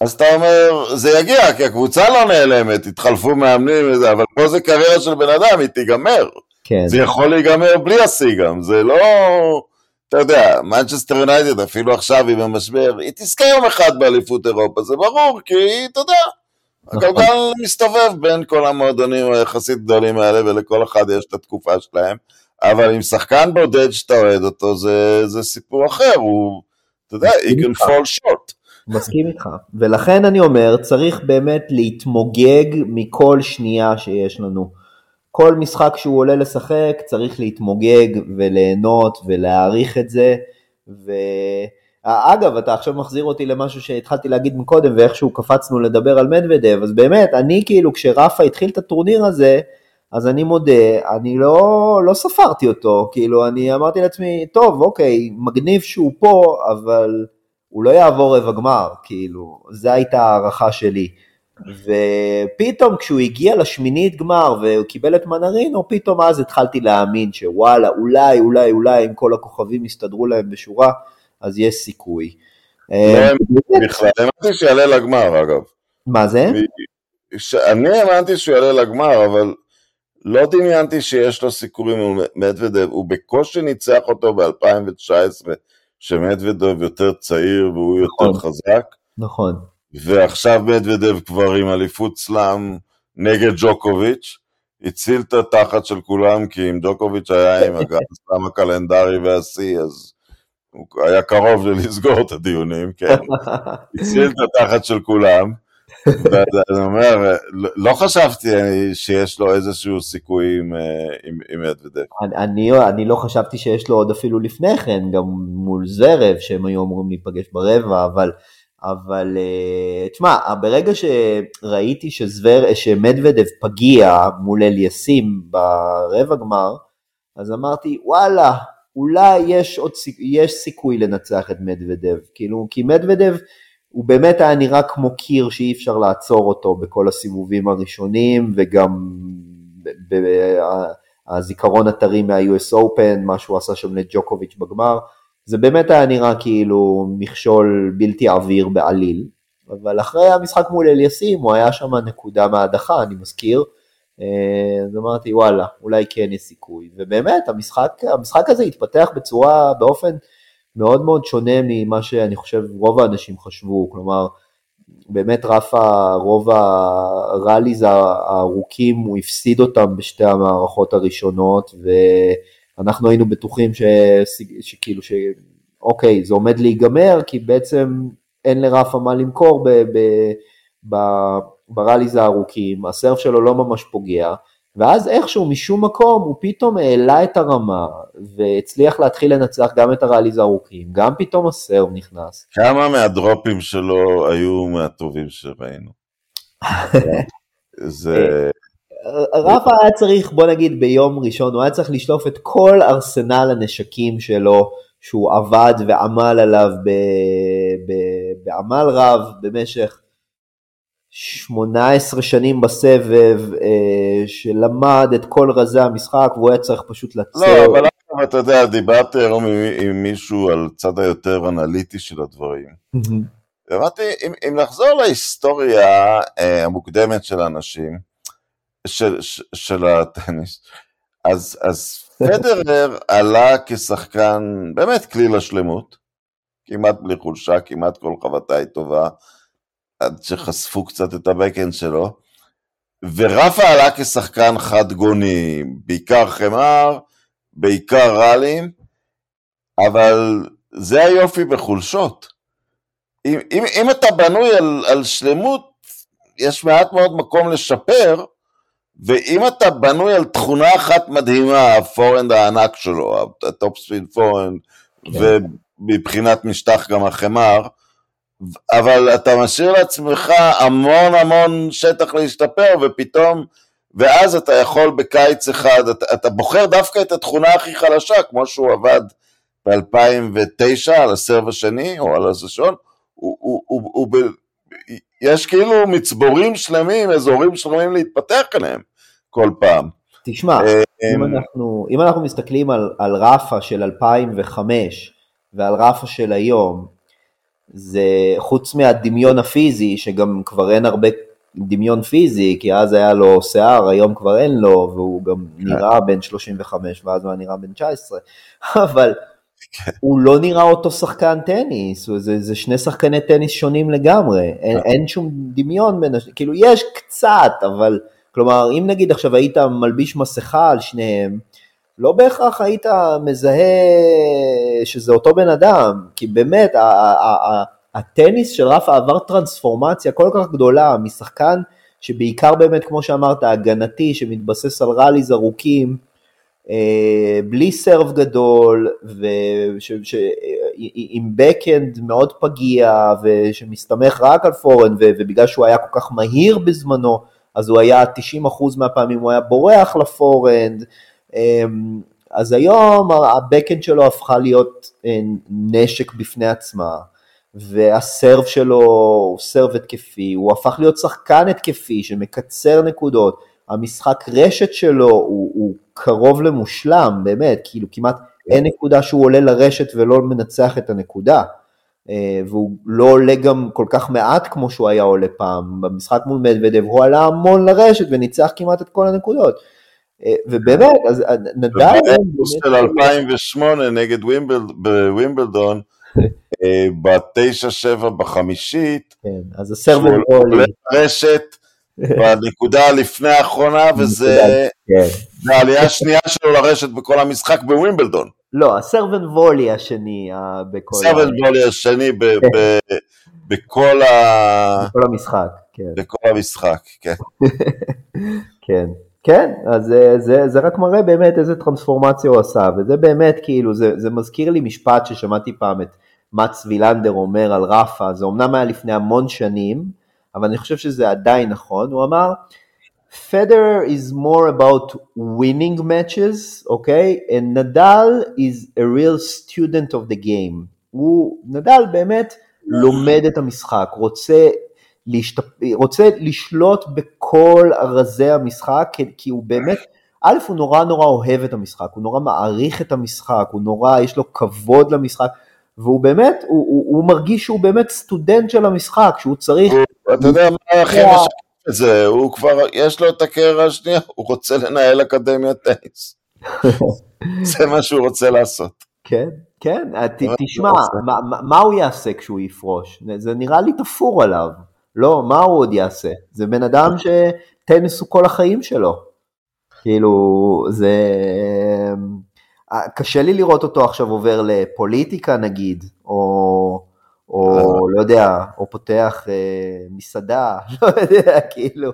אז אתה אומר, זה יגיע, כי הקבוצה לא נעלמת, התחלפו מאמנים וזה, אבל פה זה קריירה של בן אדם, היא תיגמר. כן. זה יכול להיגמר בלי השיא גם, זה לא... אתה יודע, מנצ'סטר יונייטד, אפילו עכשיו היא במשבר, היא תזכה יום אחד באליפות אירופה, זה ברור, כי אתה יודע, נכון. הגלגל מסתובב בין כל המועדונים היחסית גדולים האלה, ולכל אחד יש את התקופה שלהם, אבל עם שחקן בודד שאתה אוהד אותו, זה, זה סיפור אחר, הוא, אתה יודע, he can fall short. מסכים איתך, ולכן אני אומר, צריך באמת להתמוגג מכל שנייה שיש לנו. כל משחק שהוא עולה לשחק צריך להתמוגג וליהנות ולהעריך את זה. ואגב, אתה עכשיו מחזיר אותי למשהו שהתחלתי להגיד מקודם ואיכשהו קפצנו לדבר על מדוודב, אז באמת, אני כאילו כשרפה התחיל את הטורניר הזה, אז אני מודה, אני לא, לא ספרתי אותו, כאילו אני אמרתי לעצמי, טוב, אוקיי, מגניב שהוא פה, אבל הוא לא יעבור רבע גמר, כאילו, זו הייתה הערכה שלי. ופתאום כשהוא הגיע לשמינית גמר והוא קיבל את מנרינו, פתאום אז התחלתי להאמין שוואלה, אולי, אולי, אולי אם כל הכוכבים יסתדרו להם בשורה, אז יש סיכוי. אה, בכלל, האמנתי שיעלה לגמר אגב. מה זה? אני האמנתי שהוא יעלה לגמר, אבל לא דמיינתי שיש לו סיכויים מול מדוודב, הוא בקושי ניצח אותו ב-2019 שמדוודב יותר צעיר והוא יותר נכון, חזק. נכון. ועכשיו מדוודב כבר עם אליפות סלאם נגד ג'וקוביץ', הציל את התחת של כולם, כי אם ג'וקוביץ' היה עם הסלאם הקלנדרי והשיא, אז הוא היה קרוב לסגור את הדיונים, כן. הציל את התחת של כולם. ואני אומר, לא חשבתי שיש לו איזשהו סיכוי עם, מדוודב. אני, אני לא חשבתי שיש לו עוד אפילו לפני כן, גם מול זרב, שהם היו אמורים להיפגש ברבע, אבל, אבל אה, תשמע, ברגע שראיתי שזבר, שמדוודב פגיע מול אליסים ברבע גמר, אז אמרתי, וואלה, אולי יש, עוד, יש סיכוי לנצח את מדוודב, כאילו, כי מדוודב, הוא באמת היה נראה כמו קיר שאי אפשר לעצור אותו בכל הסיבובים הראשונים וגם הזיכרון הטרי מה-US Open, מה שהוא עשה שם לג'וקוביץ' בגמר, זה באמת היה נראה כאילו מכשול בלתי עביר בעליל, אבל אחרי המשחק מול אליסים הוא היה שם נקודה מהדחה, אני מזכיר, אז אמרתי וואלה, אולי כן יש סיכוי, ובאמת המשחק, המשחק הזה התפתח בצורה, באופן מאוד מאוד שונה ממה שאני חושב רוב האנשים חשבו, כלומר, באמת רפה, רוב הראליז הארוכים, הוא הפסיד אותם בשתי המערכות הראשונות, ואנחנו היינו בטוחים ש... שכאילו, ש... אוקיי, זה עומד להיגמר, כי בעצם אין לרפה מה למכור ב... ב... ב... בראליז הארוכים, הסרף שלו לא ממש פוגע, ואז איכשהו משום מקום הוא פתאום העלה את הרמה והצליח להתחיל לנצח גם את הראליז הארוכים, גם פתאום הסרב נכנס. כמה מהדרופים שלו היו מהטובים שראינו? זה... רפה היה צריך, בוא נגיד ביום ראשון, הוא היה צריך לשלוף את כל ארסנל הנשקים שלו, שהוא עבד ועמל עליו בעמל רב במשך 18 שנים בסבב, אה, שלמד את כל רזי המשחק והוא היה צריך פשוט לצאת. לא, אבל אתה יודע, דיברתי היום עם מישהו על צד היותר אנליטי של הדברים. אמרתי, אם, אם נחזור להיסטוריה אה, המוקדמת של האנשים, של, של, של הטניס, אז, אז פדרר עלה כשחקן באמת כליל השלמות, כמעט בלי חולשה, כמעט כל חבטה היא טובה. עד שחשפו קצת את הבקהנד שלו, ורפה עלה כשחקן חד גוני, בעיקר חימר, בעיקר ראלים, אבל זה היופי בחולשות. אם, אם, אם אתה בנוי על, על שלמות, יש מעט מאוד מקום לשפר, ואם אתה בנוי על תכונה אחת מדהימה, הפורהנד הענק שלו, ה topspin forehand, כן. ומבחינת משטח גם החמר, אבל אתה משאיר לעצמך המון המון שטח להשתפר, ופתאום, ואז אתה יכול בקיץ אחד, אתה, אתה בוחר דווקא את התכונה הכי חלשה, כמו שהוא עבד ב-2009 על הסרב השני, או על הזשון, הוא, הוא, הוא, הוא, הוא, יש כאילו מצבורים שלמים, אזורים שלמים להתפתח אליהם כל פעם. תשמע, אה, אם אה, אנחנו, אם אנחנו מסתכלים על, על רפה של 2005 ועל רפה של היום, זה חוץ מהדמיון הפיזי, שגם כבר אין הרבה דמיון פיזי, כי אז היה לו שיער, היום כבר אין לו, והוא גם כן. נראה בן 35 ואז הוא היה נראה בן 19, אבל. הוא לא נראה אותו שחקן טניס, זה, זה שני שחקני טניס שונים לגמרי, אין, כן. אין שום דמיון בין השני, כאילו יש קצת, אבל כלומר אם נגיד עכשיו היית מלביש מסכה על שניהם, לא בהכרח היית מזהה שזה אותו בן אדם, כי באמת הטניס של רפה עבר טרנספורמציה כל כך גדולה משחקן שבעיקר באמת כמו שאמרת הגנתי שמתבסס על ראליז ארוכים אה, בלי סרב גדול ועם בקאנד מאוד פגיע ושמסתמך רק על פורן ובגלל שהוא היה כל כך מהיר בזמנו אז הוא היה 90% מהפעמים הוא היה בורח לפורנד אז היום הבקאנד שלו הפכה להיות אה, נשק בפני עצמה, והסרב שלו הוא סרב התקפי, הוא הפך להיות שחקן התקפי שמקצר נקודות, המשחק רשת שלו הוא, הוא קרוב למושלם, באמת, כאילו כמעט אין נקודה שהוא עולה לרשת ולא מנצח את הנקודה. אה, והוא לא עולה גם כל כך מעט כמו שהוא היה עולה פעם. במשחק מול מדוודב הוא עלה המון לרשת וניצח כמעט את כל הנקודות. אה, ובאמת, אז אה, נדל... של 2008 נגד בווימבלדון, אה, ב-9-7 בחמישית, כן, אז הסרבר עולה רשת בנקודה לפני האחרונה, וזה כן. העלייה השנייה שלו לרשת בכל המשחק בווימבלדון. לא, הסרבן וולי השני בכל... הסרבן וולי השני בכל המשחק, כן. בכל המשחק, כן. כן. כן, אז זה, זה, זה רק מראה באמת איזה טרנספורמציה הוא עשה, וזה באמת כאילו, זה, זה מזכיר לי משפט ששמעתי פעם את מקס וילנדר אומר על רפה, זה אמנם היה לפני המון שנים, אבל אני חושב שזה עדיין נכון, הוא אמר, Federer is more about winning matches, אוקיי? Okay? and Nadal is a real student of the game. הוא, נדל באמת לומד את המשחק, רוצה להשתפ... רוצה לשלוט בכל ארזי המשחק, כי הוא באמת, א', הוא נורא נורא אוהב את המשחק, הוא נורא מעריך את המשחק, הוא נורא, יש לו כבוד למשחק, והוא באמת, הוא, הוא, הוא מרגיש שהוא באמת סטודנט של המשחק, שהוא צריך... אתה יודע מה הכי משקף את זה, הוא כבר, יש לו את הקרע השנייה, הוא רוצה לנהל אקדמיית טניס. זה מה שהוא רוצה לעשות. כן, כן, תשמע, מה הוא יעשה כשהוא יפרוש? זה נראה לי תפור עליו. לא, מה הוא עוד יעשה? זה בן אדם שטניס הוא כל החיים שלו. כאילו, זה... אה, קשה לי לראות אותו עכשיו עובר לפוליטיקה נגיד, או, או לא יודע, או פותח אה, מסעדה, לא יודע, כאילו.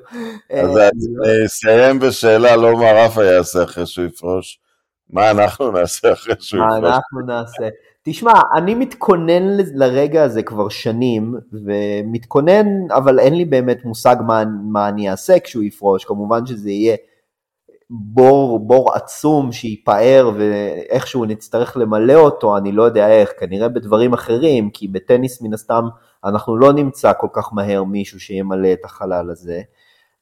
אז אה, אני אסיים בשאלה לא מה רפה יעשה אחרי שהוא יפרוש, מה אנחנו נעשה אחרי שהוא יפרוש. מה אנחנו נעשה. תשמע, אני מתכונן לרגע הזה כבר שנים, ומתכונן, אבל אין לי באמת מושג מה, מה אני אעשה כשהוא יפרוש, כמובן שזה יהיה בור, בור עצום שייפער ואיכשהו נצטרך למלא אותו, אני לא יודע איך, כנראה בדברים אחרים, כי בטניס מן הסתם אנחנו לא נמצא כל כך מהר מישהו שימלא את החלל הזה.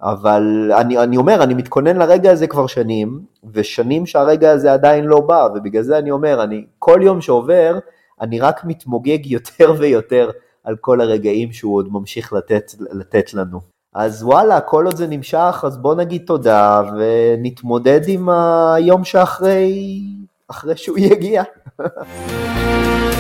אבל אני, אני אומר, אני מתכונן לרגע הזה כבר שנים, ושנים שהרגע הזה עדיין לא בא, ובגלל זה אני אומר, אני, כל יום שעובר, אני רק מתמוגג יותר ויותר על כל הרגעים שהוא עוד ממשיך לתת, לתת לנו. אז וואלה, כל עוד זה נמשך, אז בוא נגיד תודה, ונתמודד עם היום שאחרי, אחרי שהוא יגיע.